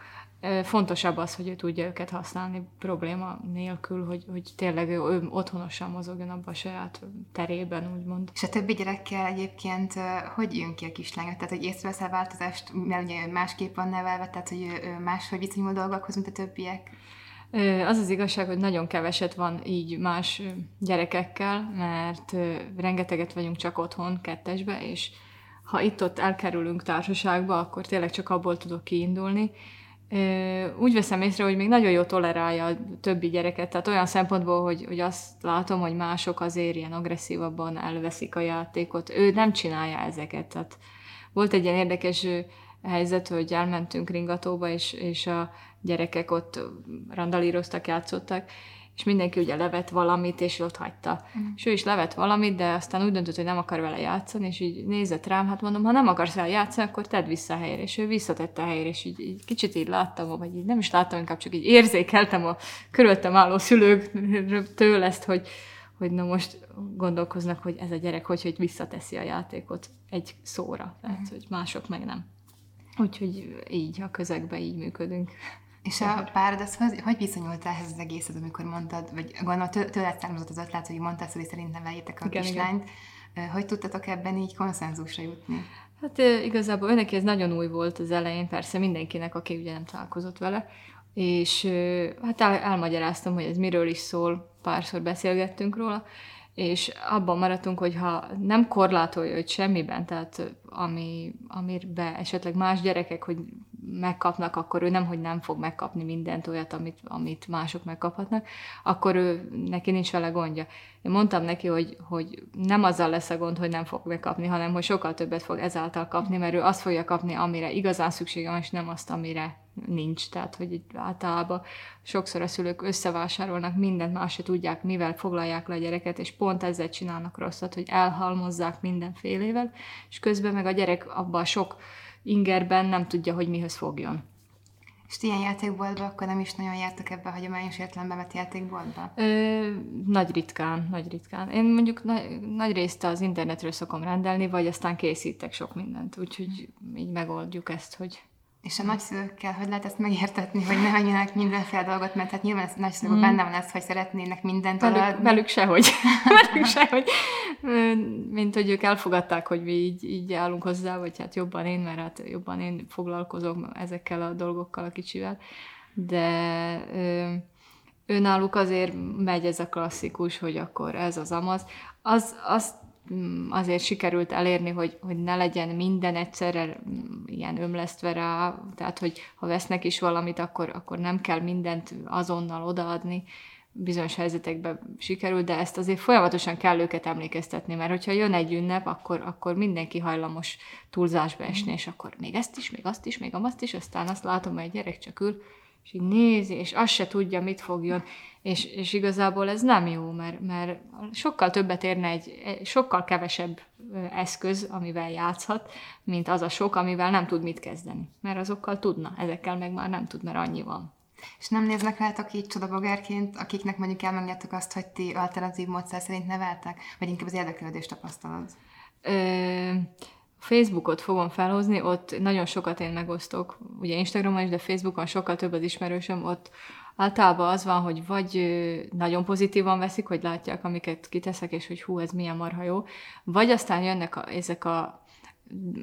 Fontosabb az, hogy ő tudja őket használni probléma nélkül, hogy, hogy tényleg ő, ő otthonosan mozogjon abban a saját terében, úgymond. És a többi gyerekkel egyébként hogy jön ki a kislányok? Tehát, hogy észreveszel változást, mert ugye másképp van nevelve, tehát, hogy ő máshogy viszonyul dolgokhoz, mint a többiek? Az az igazság, hogy nagyon keveset van így más gyerekekkel, mert rengeteget vagyunk csak otthon, kettesbe, és ha itt-ott elkerülünk társaságba, akkor tényleg csak abból tudok kiindulni. Úgy veszem észre, hogy még nagyon jó tolerálja a többi gyereket, tehát olyan szempontból, hogy, hogy azt látom, hogy mások azért ilyen agresszívabban elveszik a játékot. Ő nem csinálja ezeket, tehát volt egy ilyen érdekes helyzet, hogy elmentünk ringatóba, és, és a gyerekek ott randalíroztak, játszottak, és mindenki ugye levett valamit, és ott hagyta. Mm. És ő is levett valamit, de aztán úgy döntött, hogy nem akar vele játszani, és így nézett rám, hát mondom, ha nem akarsz vele játszani, akkor tedd vissza a helyre. És ő visszatette a helyre, és így, így kicsit így láttam, vagy így nem is láttam, inkább csak így érzékeltem a körülöttem álló szülőktől ezt, hogy, hogy na most gondolkoznak, hogy ez a gyerek hogy, hogy visszateszi a játékot egy szóra, tehát mm. hogy mások meg nem. Úgyhogy így a közegben így működünk. És a párod az hogy, hogy viszonyult ehhez az egészhez, amikor mondtad, vagy gondolom tőled származott az ötlet, hogy mondtad, hogy szerint neveljétek a igen, kislányt. Igen. Hogy tudtatok ebben így konszenzusra jutni? Hát igazából önnek ez nagyon új volt az elején, persze mindenkinek, aki ugye nem találkozott vele, és hát el, elmagyaráztam, hogy ez miről is szól, párszor beszélgettünk róla, és abban maradtunk, hogy ha nem korlátolja hogy semmiben, tehát ami, amiben esetleg más gyerekek, hogy megkapnak, akkor ő nem, hogy nem fog megkapni mindent olyat, amit, amit mások megkaphatnak, akkor ő, neki nincs vele gondja. Én mondtam neki, hogy, hogy nem azzal lesz a gond, hogy nem fog megkapni, hanem hogy sokkal többet fog ezáltal kapni, mert ő azt fogja kapni, amire igazán szüksége van, és nem azt, amire nincs. Tehát, hogy általában sokszor a szülők összevásárolnak mindent, más se tudják, mivel foglalják le a gyereket, és pont ezzel csinálnak rosszat, hogy elhalmozzák mindenfélével, és közben meg a gyerek abban sok ingerben nem tudja, hogy mihez fogjon. És ilyen játékboltba akkor nem is nagyon jártak ebbe a hagyományos értelembe vett játékboltba? Ö, nagy ritkán, nagy ritkán. Én mondjuk nagy, nagy részt az internetről szokom rendelni, vagy aztán készítek sok mindent, úgyhogy így megoldjuk ezt, hogy és a nagyszülőkkel hogy lehet ezt megértetni, hogy ne hagyjanak mindenféle dolgot, mert hát nyilván a nagyszülők mm. benne van ez, hogy szeretnének mindent velük, adni. Velük sehogy. velük sehogy. Mint hogy ők elfogadták, hogy mi így, így állunk hozzá, vagy hát jobban én, mert hát jobban én foglalkozok ezekkel a dolgokkal a kicsivel. De ö, önálluk azért megy ez a klasszikus, hogy akkor ez az amaz. Az, azt azért sikerült elérni, hogy, hogy ne legyen minden egyszerre mm, ilyen ömlesztve rá, tehát hogy ha vesznek is valamit, akkor, akkor nem kell mindent azonnal odaadni, bizonyos helyzetekben sikerült, de ezt azért folyamatosan kell őket emlékeztetni, mert hogyha jön egy ünnep, akkor, akkor mindenki hajlamos túlzásba esni, és akkor még ezt is, még azt is, még azt is, aztán azt látom, hogy egy gyerek csak ül, és így nézi, és azt se tudja, mit fogjon. És, és igazából ez nem jó, mert, mert sokkal többet érne egy, sokkal kevesebb eszköz, amivel játszhat, mint az a sok, amivel nem tud mit kezdeni. Mert azokkal tudna, ezekkel meg már nem tud, mert annyi van. És nem néznek rátok így csodabogárként, akiknek mondjuk elmondjátok azt, hogy ti alternatív módszer szerint neveltek, vagy inkább az érdeklődést tapasztalod? Ö, Facebookot fogom felhozni, ott nagyon sokat én megosztok, ugye Instagramon is, de Facebookon sokkal több az ismerősöm, ott általában az van, hogy vagy nagyon pozitívan veszik, hogy látják, amiket kiteszek, és hogy hú, ez milyen marha jó, vagy aztán jönnek a, ezek a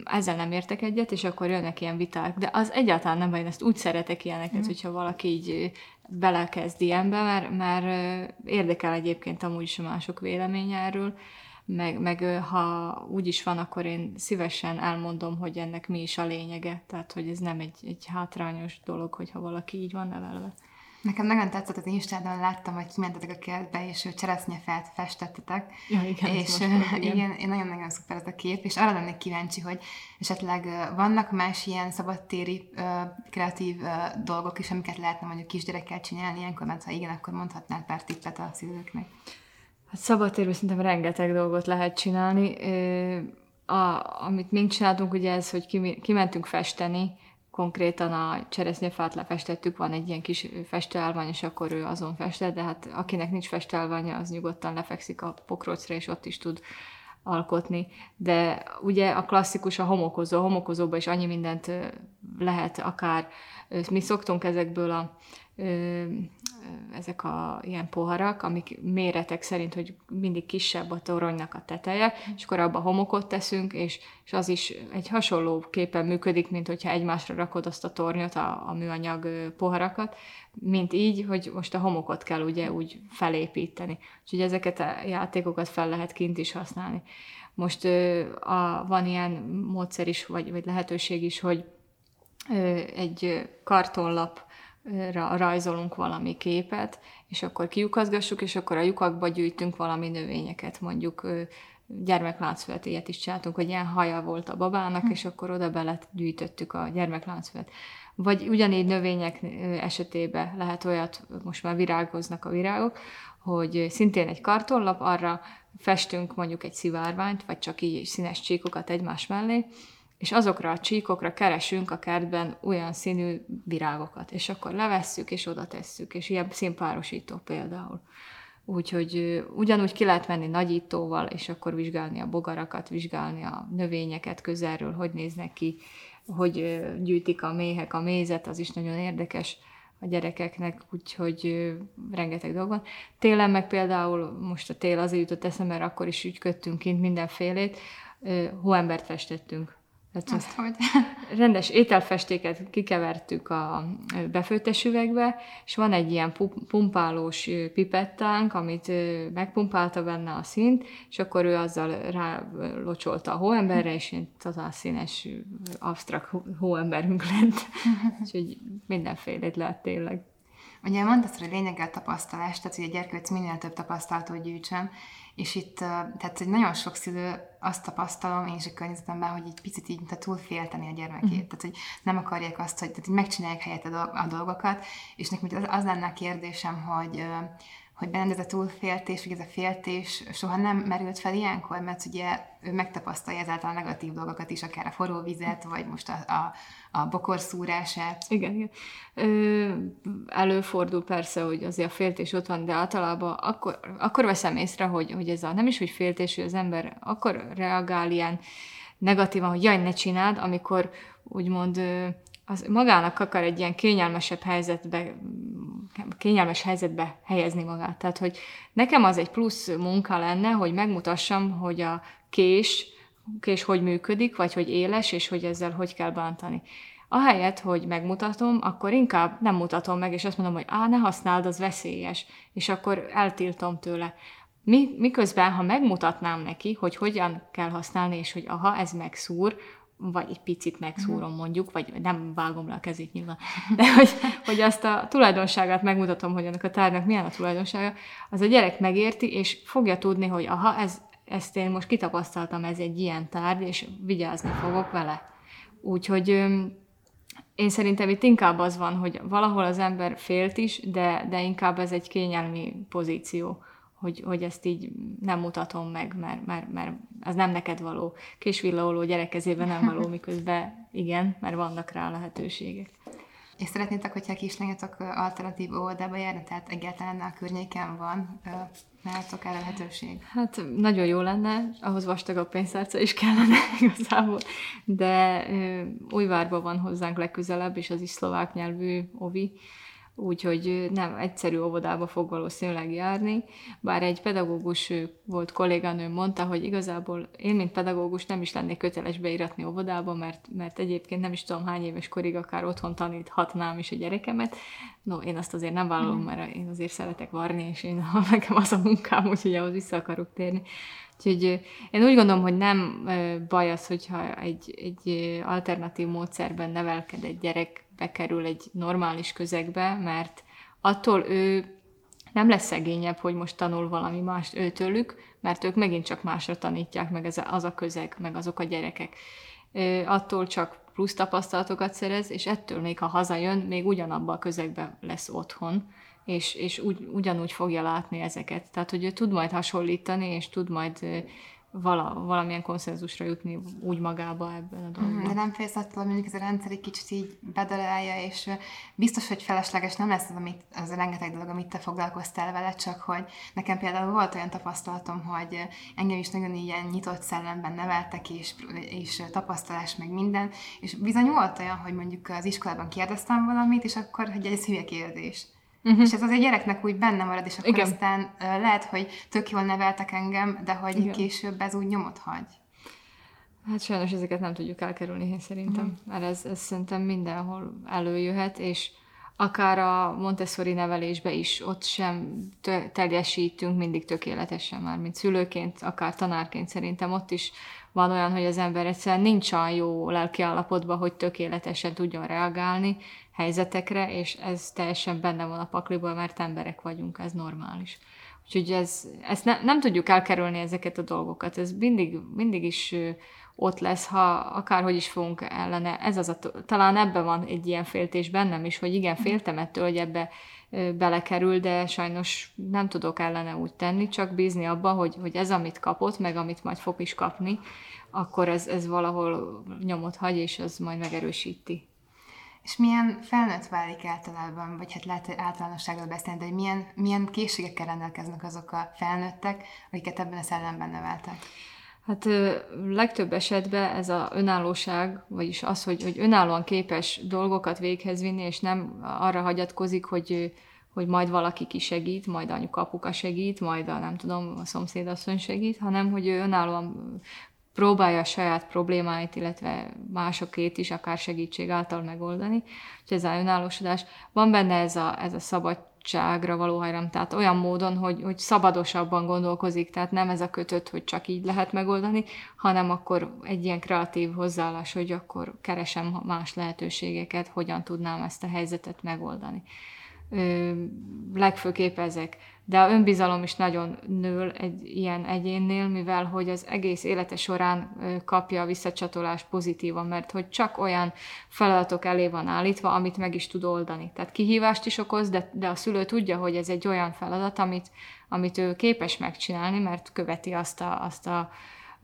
ezzel nem értek egyet, és akkor jönnek ilyen viták. De az egyáltalán nem baj, én ezt úgy szeretek ilyeneket, mm. hogyha valaki így belekezd ilyenbe, mert, mert érdekel egyébként amúgy is a mások véleménye erről, meg, meg ha úgy is van, akkor én szívesen elmondom, hogy ennek mi is a lényege, tehát hogy ez nem egy, egy hátrányos dolog, hogyha valaki így van nevelve. Nekem nagyon tetszett az Instádon, láttam, hogy kimentetek a kertbe, és cseresznyefát festettetek. Ja, igen, és volt, igen. igen, nagyon-nagyon szuper ez a kép, és arra lennék kíváncsi, hogy esetleg vannak más ilyen szabadtéri kreatív dolgok is, amiket lehetne mondjuk kisgyerekkel csinálni ilyenkor, mert ha igen, akkor mondhatnál pár tippet a szülőknek. Hát szabadtérben szerintem rengeteg dolgot lehet csinálni. A, amit még csináltunk, ugye ez, hogy kimentünk festeni, konkrétan a cseresznyefát lefestettük, van egy ilyen kis festőállvány, és akkor ő azon festett, de hát akinek nincs festőállványa, az nyugodtan lefekszik a pokrócra, és ott is tud alkotni. De ugye a klasszikus a homokozó, a homokozóban is annyi mindent lehet akár, mi szoktunk ezekből a ezek a ilyen poharak, amik méretek szerint, hogy mindig kisebb a toronynak a teteje, és akkor abba homokot teszünk, és, és az is egy hasonló képen működik, mint hogyha egymásra rakod azt a tornyot, a, a műanyag poharakat, mint így, hogy most a homokot kell ugye úgy felépíteni. Úgyhogy ezeket a játékokat fel lehet kint is használni. Most a, van ilyen módszer is, vagy, vagy lehetőség is, hogy egy kartonlap rajzolunk valami képet, és akkor kiukazgassuk, és akkor a lyukakba gyűjtünk valami növényeket, mondjuk gyermekláncfüvet, is csináltunk, hogy ilyen haja volt a babának, hm. és akkor oda bele gyűjtöttük a gyermekláncfüvet. Vagy ugyanígy növények esetében lehet olyat, most már virágoznak a virágok, hogy szintén egy kartonlap, arra festünk mondjuk egy szivárványt, vagy csak így színes csíkokat egymás mellé, és azokra a csíkokra keresünk a kertben olyan színű virágokat, és akkor levesszük, és oda tesszük, és ilyen színpárosító például. Úgyhogy ugyanúgy ki lehet menni nagyítóval, és akkor vizsgálni a bogarakat, vizsgálni a növényeket közelről, hogy néznek ki, hogy gyűjtik a méhek a mézet, az is nagyon érdekes a gyerekeknek, úgyhogy rengeteg dolog van. Télen meg például, most a tél azért jutott eszembe, mert akkor is ügyködtünk kint mindenfélét, hóembert festettünk tehát Azt, hogy... rendes ételfestéket kikevertük a befőttes üvegbe, és van egy ilyen pumpálós pipettánk, amit megpumpálta benne a színt, és akkor ő azzal rálocsolta a hóemberre, és én totál színes, absztrakt hóemberünk lett. Úgyhogy mindenfélét lehet tényleg. Ugye mondtad, hogy lényege a tapasztalás, tehát hogy a gyerkőc minél több tapasztalatot gyűjtsön, és itt, tehát hogy nagyon sok szülő azt tapasztalom én is a környezetemben, hogy egy picit így tehát túl félteni a gyermekét. Mm. Tehát, hogy nem akarják azt, hogy, tehát, hogy megcsinálják helyett a dolgokat, és nekem az, az lenne a kérdésem, hogy hogy benned ez a túlféltés, vagy ez a féltés soha nem merült fel ilyenkor, mert ugye ő megtapasztalja ezáltal a negatív dolgokat is, akár a forró vizet, vagy most a, a, a bokorszúrását. Igen, igen. Ö, előfordul persze, hogy azért a féltés ott van, de általában akkor, akkor veszem észre, hogy, hogy ez a nem is, hogy féltés, hogy az ember akkor reagál ilyen negatívan, hogy jaj, ne csináld, amikor úgymond az magának akar egy ilyen kényelmesebb helyzetbe, kényelmes helyzetbe helyezni magát. Tehát, hogy nekem az egy plusz munka lenne, hogy megmutassam, hogy a kés, kés hogy működik, vagy hogy éles, és hogy ezzel hogy kell bántani. Ahelyett, hogy megmutatom, akkor inkább nem mutatom meg, és azt mondom, hogy á, ne használd, az veszélyes, és akkor eltiltom tőle. Mi, miközben, ha megmutatnám neki, hogy hogyan kell használni, és hogy aha, ez megszúr, vagy egy picit megszúrom mhm. mondjuk, vagy nem vágom le a kezét nyilván, de hogy, hogy azt a tulajdonságát megmutatom, hogy annak a tárgynak milyen a tulajdonsága, az a gyerek megérti, és fogja tudni, hogy aha, ez, ezt én most kitapasztaltam, ez egy ilyen tárgy, és vigyázni fogok vele. Úgyhogy én szerintem itt inkább az van, hogy valahol az ember félt is, de, de inkább ez egy kényelmi pozíció hogy, hogy ezt így nem mutatom meg, mert, mert, mert az nem neked való. Késvillaoló gyerek kezében nem való, miközben igen, mert vannak rá lehetőségek. És szeretnétek, hogyha a kislányotok alternatív óvodába járna, tehát egyáltalán a környéken van nálatok erre lehetőség? Hát nagyon jó lenne, ahhoz vastagabb pénztárca is kellene igazából, de Újvárban van hozzánk legközelebb, és az is szlovák nyelvű ovi, úgyhogy nem egyszerű óvodába fog valószínűleg járni, bár egy pedagógus volt kolléganőm mondta, hogy igazából én, mint pedagógus nem is lennék köteles beiratni óvodába, mert, mert egyébként nem is tudom hány éves korig akár otthon taníthatnám is a gyerekemet. No, én azt azért nem vállalom, mm. mert én azért szeretek varni, és én nekem az a munkám, úgyhogy ahhoz vissza akarok térni. Úgyhogy én úgy gondolom, hogy nem baj az, hogyha egy, egy alternatív módszerben nevelked egy gyerek, bekerül egy normális közegbe, mert attól ő nem lesz szegényebb, hogy most tanul valami mást őtőlük, mert ők megint csak másra tanítják meg ez az a közeg, meg azok a gyerekek. Attól csak plusz tapasztalatokat szerez, és ettől még, ha hazajön, még ugyanabba a közegben lesz otthon, és, és úgy, ugyanúgy fogja látni ezeket. Tehát, hogy ő tud majd hasonlítani, és tud majd vala, valamilyen konszenzusra jutni úgy magába ebben a dologban. De nem félsz attól, mondjuk ez a rendszer egy kicsit így bedalálja, és biztos, hogy felesleges nem lesz az, amit, az a rengeteg dolog, amit te foglalkoztál vele, csak hogy nekem például volt olyan tapasztalatom, hogy engem is nagyon ilyen nyitott szellemben neveltek, és, és tapasztalás meg minden, és bizony volt olyan, hogy mondjuk az iskolában kérdeztem valamit, és akkor, hogy ez hülye kérdés. Uh-huh. És ez az egy gyereknek úgy benne marad, és akkor Igen. aztán uh, lehet, hogy tök jól neveltek engem, de hogy Igen. később ez úgy nyomot hagy. Hát sajnos ezeket nem tudjuk elkerülni, én szerintem. Uh-huh. Mert ez, ez szerintem mindenhol előjöhet, és akár a Montessori nevelésbe is, ott sem teljesítünk mindig tökéletesen már, mint szülőként, akár tanárként szerintem ott is van olyan, hogy az ember egyszerűen nincs olyan jó lelki állapotban, hogy tökéletesen tudjon reagálni helyzetekre, és ez teljesen benne van a pakliból, mert emberek vagyunk, ez normális. Úgyhogy ez, ezt ne, nem tudjuk elkerülni ezeket a dolgokat. Ez mindig, mindig is ott lesz, ha akárhogy is fogunk ellene. Ez az a, talán ebben van egy ilyen féltés bennem is, hogy igen, féltem ettől, hogy ebbe belekerül, de sajnos nem tudok ellene úgy tenni, csak bízni abba, hogy, hogy ez, amit kapott, meg amit majd fog is kapni, akkor ez, ez valahol nyomot hagy, és az majd megerősíti. És milyen felnőtt válik általában, vagy hát lehet általánosságról beszélni, de hogy milyen, milyen készségekkel rendelkeznek azok a felnőttek, akiket ebben a szellemben neveltek? Hát legtöbb esetben ez a önállóság, vagyis az, hogy, hogy önállóan képes dolgokat véghez vinni, és nem arra hagyatkozik, hogy, hogy majd valaki kisegít, majd anyuka, apuka segít, majd a nem tudom, a szomszédasszony segít, hanem hogy önállóan próbálja a saját problémáit, illetve másokét is akár segítség által megoldani. Úgyhogy ez a önállósodás. Van benne ez a, ez a szabadságra való hajram, tehát olyan módon, hogy, hogy szabadosabban gondolkozik, tehát nem ez a kötött, hogy csak így lehet megoldani, hanem akkor egy ilyen kreatív hozzáállás, hogy akkor keresem más lehetőségeket, hogyan tudnám ezt a helyzetet megoldani. Ö, legfőképp ezek de a önbizalom is nagyon nő egy ilyen egyénnél, mivel hogy az egész élete során kapja a visszacsatolást pozitívan, mert hogy csak olyan feladatok elé van állítva, amit meg is tud oldani. Tehát kihívást is okoz, de, de a szülő tudja, hogy ez egy olyan feladat, amit, amit ő képes megcsinálni, mert követi azt a, azt a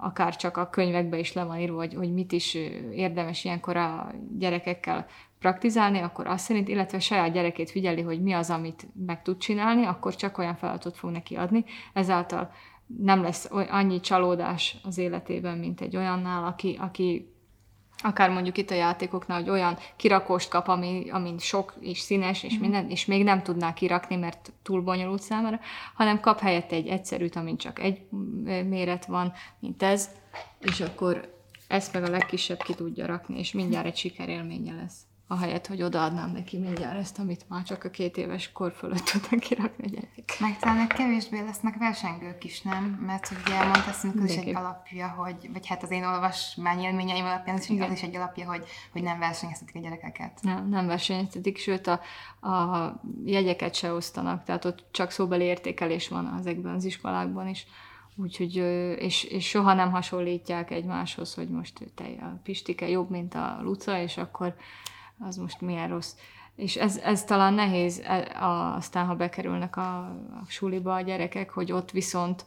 akár csak a könyvekbe is le van írva, hogy, hogy mit is érdemes ilyenkor a gyerekekkel praktizálni, akkor azt szerint, illetve saját gyerekét figyeli, hogy mi az, amit meg tud csinálni, akkor csak olyan feladatot fog neki adni. Ezáltal nem lesz annyi csalódás az életében, mint egy olyannál, aki, aki akár mondjuk itt a játékoknál, hogy olyan kirakost kap, ami, amin sok és színes, és mhm. minden, és még nem tudná kirakni, mert túl bonyolult számára, hanem kap helyette egy egyszerűt, amin csak egy méret van, mint ez, és akkor ezt meg a legkisebb ki tudja rakni, és mindjárt egy sikerélménye lesz ahelyett, hogy odaadnám neki mindjárt ezt, amit már csak a két éves kor fölött tudnak kirakni a gyerekek. Meg talán kevésbé lesznek versengők is, nem? Mert ugye elmondtad, hogy ez egy alapja, hogy, vagy hát az én olvasmány élményeim alapján az, az is egy alapja, hogy, hogy nem versenyeztetik a gyerekeket. Nem, nem versenyeztetik, sőt a, a jegyeket se osztanak, tehát ott csak szóbeli értékelés van ezekben az iskolákban is. Úgyhogy, és, és soha nem hasonlítják egymáshoz, hogy most te a Pistike jobb, mint a Luca, és akkor az most milyen rossz. És ez, ez talán nehéz, e, aztán ha bekerülnek a, a suliba a gyerekek, hogy ott viszont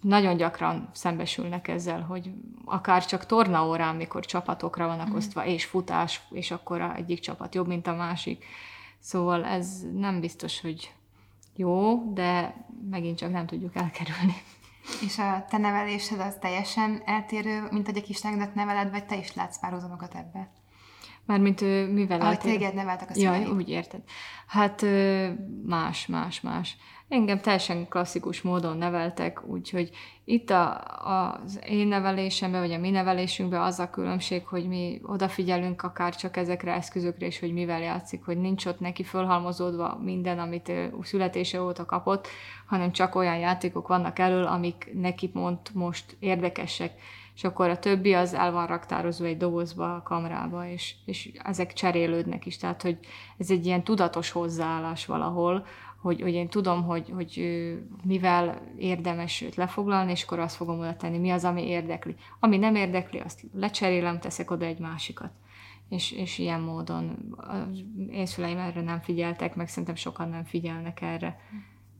nagyon gyakran szembesülnek ezzel, hogy akár csak tornaórán, mikor csapatokra vannak mm. osztva, és futás, és akkor a egyik csapat jobb, mint a másik. Szóval ez nem biztos, hogy jó, de megint csak nem tudjuk elkerülni. És a te nevelésed az teljesen eltérő, mint hogy a kislányodat neveled, vagy te is látsz párhuzamokat ebbe? Mármint mivel Ahogy téged neveltek a szüleid. Jaj, úgy érted. Hát más, más, más. Engem teljesen klasszikus módon neveltek, úgyhogy itt a, az én nevelésemben, vagy a mi nevelésünkben az a különbség, hogy mi odafigyelünk akár csak ezekre eszközökre, és hogy mivel játszik, hogy nincs ott neki fölhalmozódva minden, amit születése óta kapott, hanem csak olyan játékok vannak elől, amik neki mond most érdekesek és akkor a többi az el van raktározva egy dobozba, a kamrába, és, és ezek cserélődnek is. Tehát, hogy ez egy ilyen tudatos hozzáállás valahol, hogy, hogy én tudom, hogy, hogy mivel érdemes őt lefoglalni, és akkor azt fogom oda tenni, mi az, ami érdekli. Ami nem érdekli, azt lecserélem, teszek oda egy másikat. És, és ilyen módon én szüleim erre nem figyeltek, meg szerintem sokan nem figyelnek erre.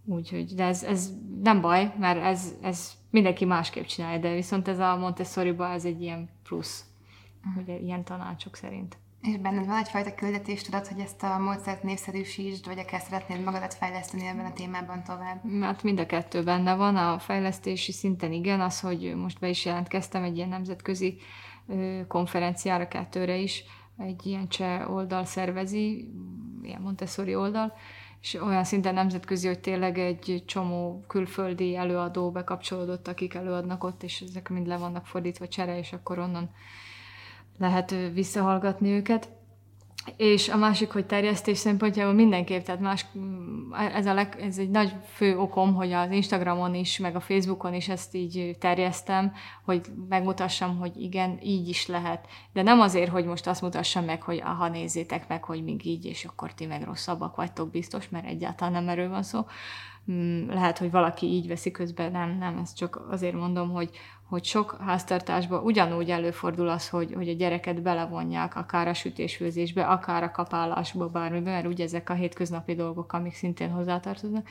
Úgyhogy, de ez, ez nem baj, mert ez, ez mindenki másképp csinálja, de viszont ez a montessori ez egy ilyen plusz, uh-huh. ugye ilyen tanácsok szerint. És benned van egyfajta küldetés, tudod, hogy ezt a módszert népszerűsítsd, vagy akár szeretnéd magadat fejleszteni ebben a témában tovább? Hát mind a kettő benne van. A fejlesztési szinten igen, az, hogy most be is jelentkeztem egy ilyen nemzetközi konferenciára kettőre is, egy ilyen cseh oldal szervezi, ilyen Montessori oldal, és olyan szinten nemzetközi, hogy tényleg egy csomó külföldi előadó bekapcsolódott, akik előadnak ott, és ezek mind le vannak fordítva csere, és akkor onnan lehet visszahallgatni őket. És a másik, hogy terjesztés szempontjából mindenképp, tehát más ez, a leg, ez egy nagy fő okom, hogy az Instagramon is, meg a Facebookon is ezt így terjesztem, hogy megmutassam, hogy igen, így is lehet. De nem azért, hogy most azt mutassam meg, hogy aha, nézzétek meg, hogy még így, és akkor ti meg rosszabbak vagytok biztos, mert egyáltalán nem erről van szó. Mm, lehet, hogy valaki így veszi közben, nem, nem, ezt csak azért mondom, hogy, hogy sok háztartásban ugyanúgy előfordul az, hogy, hogy a gyereket belevonják akár a sütésfőzésbe, akár a kapálásba, bármibe, mert ugye ezek a hétköznapi dolgok, amik szintén hozzátartoznak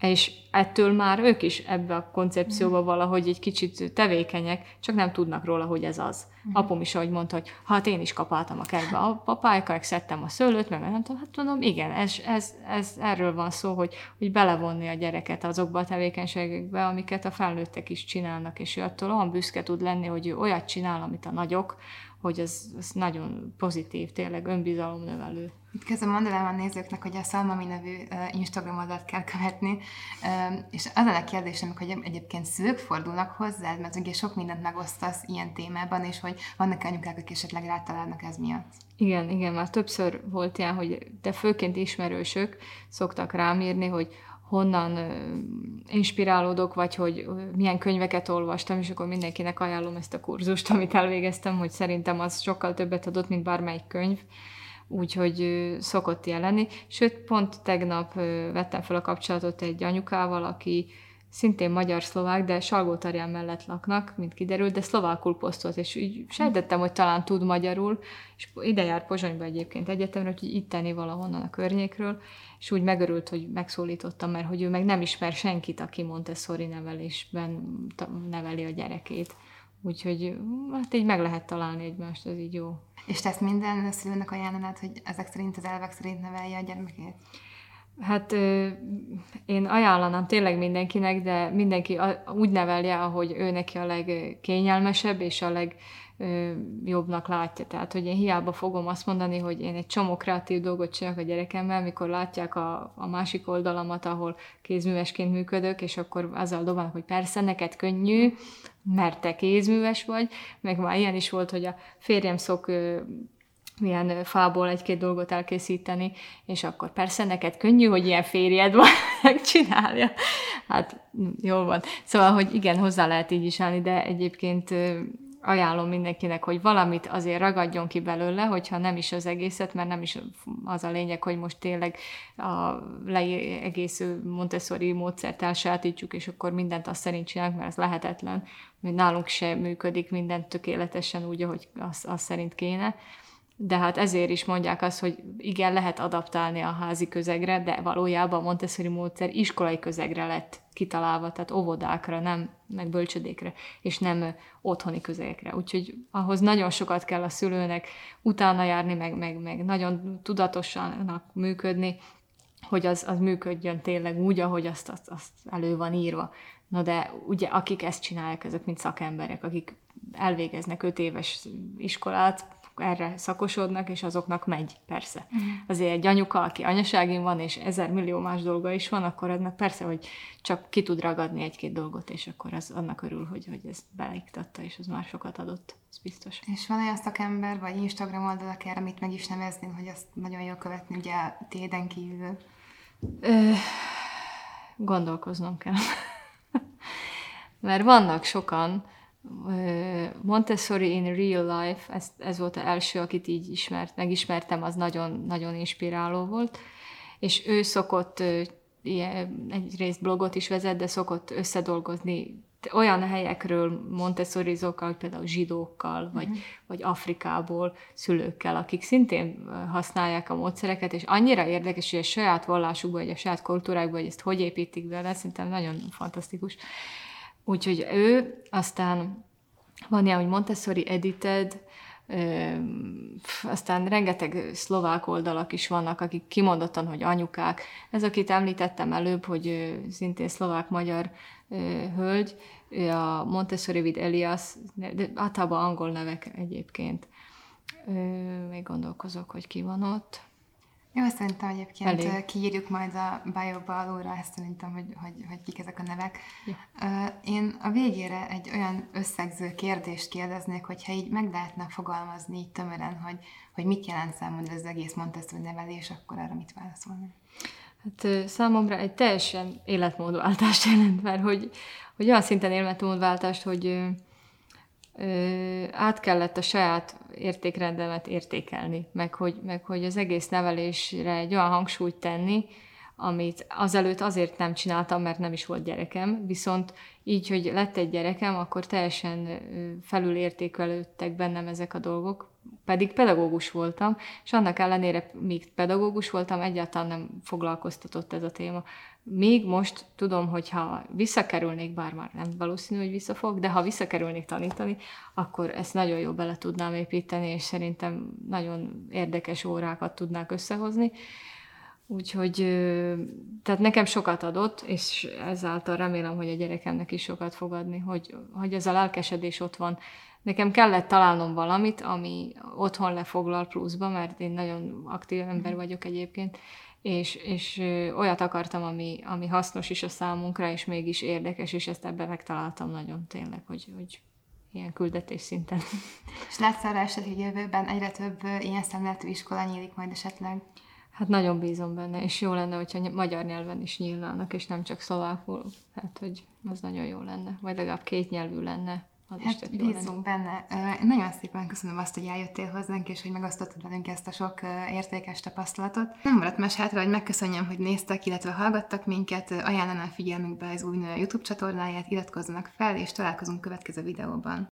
és ettől már ők is ebbe a koncepcióba mm. valahogy egy kicsit tevékenyek, csak nem tudnak róla, hogy ez az. Mm. Apom is ahogy mondta, hogy hát én is kapáltam a kertbe a papájkák, szedtem a szőlőt, meg nem tudom, hát mondom, igen, ez, ez, ez erről van szó, hogy, hogy belevonni a gyereket azokba a tevékenységekbe, amiket a felnőttek is csinálnak, és ő attól olyan büszke tud lenni, hogy ő olyat csinál, amit a nagyok, hogy ez, ez nagyon pozitív, tényleg önbizalomnövelő. Itt közben mondanám a nézőknek, hogy a Szalmami nevű Instagram oldalt kell követni, és az a kérdésem, hogy egyébként szülők fordulnak hozzád, mert ugye sok mindent megosztasz ilyen témában, és hogy vannak anyukák, akik esetleg rátalálnak ez miatt. Igen, igen, már többször volt ilyen, hogy de főként ismerősök szoktak rám írni, hogy honnan inspirálódok, vagy hogy milyen könyveket olvastam, és akkor mindenkinek ajánlom ezt a kurzust, amit elvégeztem, hogy szerintem az sokkal többet adott, mint bármelyik könyv úgyhogy szokott ilyen lenni. Sőt, pont tegnap vettem fel a kapcsolatot egy anyukával, aki szintén magyar-szlovák, de Salgótarján mellett laknak, mint kiderült, de szlovákul posztolt, és így sejtettem, hogy talán tud magyarul, és ide jár Pozsonyba egyébként egyetemre, úgyhogy itt tenni valahonnan a környékről, és úgy megörült, hogy megszólítottam, mert hogy ő meg nem ismer senkit, aki Montessori nevelésben neveli a gyerekét. Úgyhogy hát így meg lehet találni egymást, ez így jó. És te ezt minden szülőnek ajánlanád, hogy ezek szerint az elvek szerint nevelje a gyermekét? Hát én ajánlanám tényleg mindenkinek, de mindenki úgy nevelje, ahogy ő neki a legkényelmesebb és a leg jobbnak látja. Tehát, hogy én hiába fogom azt mondani, hogy én egy csomó kreatív dolgot csinálok a gyerekemmel, mikor látják a, a másik oldalamat, ahol kézművesként működök, és akkor azzal dobálnak, hogy persze, neked könnyű, mert te kézműves vagy, meg már ilyen is volt, hogy a férjem szok milyen fából egy-két dolgot elkészíteni, és akkor persze neked könnyű, hogy ilyen férjed van, megcsinálja. Hát jó van. Szóval, hogy igen, hozzá lehet így is állni, de egyébként ajánlom mindenkinek, hogy valamit azért ragadjon ki belőle, hogyha nem is az egészet, mert nem is az a lényeg, hogy most tényleg a egész Montessori módszert elsajátítsuk, és akkor mindent azt szerint csinálunk, mert ez lehetetlen, hogy nálunk se működik minden tökéletesen úgy, ahogy az, az szerint kéne de hát ezért is mondják azt, hogy igen, lehet adaptálni a házi közegre, de valójában a Montessori módszer iskolai közegre lett kitalálva, tehát óvodákra, nem meg bölcsödékre, és nem otthoni közegekre. Úgyhogy ahhoz nagyon sokat kell a szülőnek utána járni, meg, meg, meg nagyon tudatosan működni, hogy az, az működjön tényleg úgy, ahogy azt, azt, azt elő van írva. Na de ugye akik ezt csinálják, ezek mind szakemberek, akik elvégeznek öt éves iskolát, erre szakosodnak, és azoknak megy, persze. Mm. Azért egy anyuka, aki anyaságin van, és ezer millió más dolga is van, akkor ennek persze, hogy csak ki tud ragadni egy-két dolgot, és akkor az annak örül, hogy, hogy ezt beleiktatta, és az már sokat adott, ez biztos. És van olyan szakember, vagy Instagram oldal, akár, amit meg is nevezni, hogy azt nagyon jól követni, ugye téden kívül? Ö, gondolkoznom kell. Mert vannak sokan, Montessori in Real Life, ez, ez volt az első, akit így ismert, megismertem, az nagyon, nagyon inspiráló volt, és ő szokott ilyen, egyrészt blogot is vezet, de szokott összedolgozni olyan helyekről Montessori-zókkal, például zsidókkal, vagy, uh-huh. vagy Afrikából szülőkkel, akik szintén használják a módszereket, és annyira érdekes, hogy a saját vallásukban, vagy a saját kultúrákban, hogy ezt hogy építik bele, szerintem nagyon fantasztikus. Úgyhogy ő, aztán van ilyen, hogy Montessori Edited, aztán rengeteg szlovák oldalak is vannak, akik kimondottan, hogy anyukák. Ez, akit említettem előbb, hogy szintén szlovák-magyar hölgy, a Montessori vid Elias, de általában angol nevek egyébként. Még gondolkozok, hogy ki van ott. Jó, szerintem egyébként Elég. kiírjuk majd a bio-ba alulra, ezt szerintem, hogy, hogy, hogy kik ezek a nevek. Ja. Én a végére egy olyan összegző kérdést kérdeznék, hogyha így meg lehetne fogalmazni így tömören, hogy, hogy mit jelent számomra ez az egész Montessori nevelés, akkor arra mit válaszolni? Hát számomra egy teljesen életmódváltást jelent, mert hogy, hogy olyan szinten életmódváltást, hogy át kellett a saját értékrendemet értékelni, meg hogy, meg hogy az egész nevelésre egy olyan hangsúlyt tenni, amit azelőtt azért nem csináltam, mert nem is volt gyerekem, viszont így, hogy lett egy gyerekem, akkor teljesen felülértékelődtek bennem ezek a dolgok, pedig pedagógus voltam, és annak ellenére, míg pedagógus voltam, egyáltalán nem foglalkoztatott ez a téma. Még most tudom, hogy ha visszakerülnék, bár már nem valószínű, hogy visszafog, de ha visszakerülnék tanítani, akkor ezt nagyon jó bele tudnám építeni, és szerintem nagyon érdekes órákat tudnák összehozni. Úgyhogy tehát nekem sokat adott, és ezáltal remélem, hogy a gyerekemnek is sokat fog adni, hogy, hogy ez a lelkesedés ott van. Nekem kellett találnom valamit, ami otthon lefoglal pluszba, mert én nagyon aktív ember mhm. vagyok egyébként, és, és olyat akartam, ami, ami hasznos is a számunkra, és mégis érdekes, és ezt ebben megtaláltam nagyon tényleg, hogy, hogy ilyen küldetés szinten. És látsz arra eset, hogy jövőben egyre több ilyen szemléletű iskola nyílik majd esetleg? Hát nagyon bízom benne, és jó lenne, hogyha magyar nyelven is nyílnának, és nem csak szlovákul. Hát, hogy az nagyon jó lenne. Vagy legalább két nyelvű lenne. Az hát is bízunk benne. Nagyon szépen köszönöm azt, hogy eljöttél hozzánk, és hogy megosztottad velünk ezt a sok értékes tapasztalatot. Nem maradt más hátra, hogy megköszönjem, hogy néztek, illetve hallgattak minket. Ajánlanám figyelmükbe az új YouTube csatornáját, iratkozzanak fel, és találkozunk következő videóban.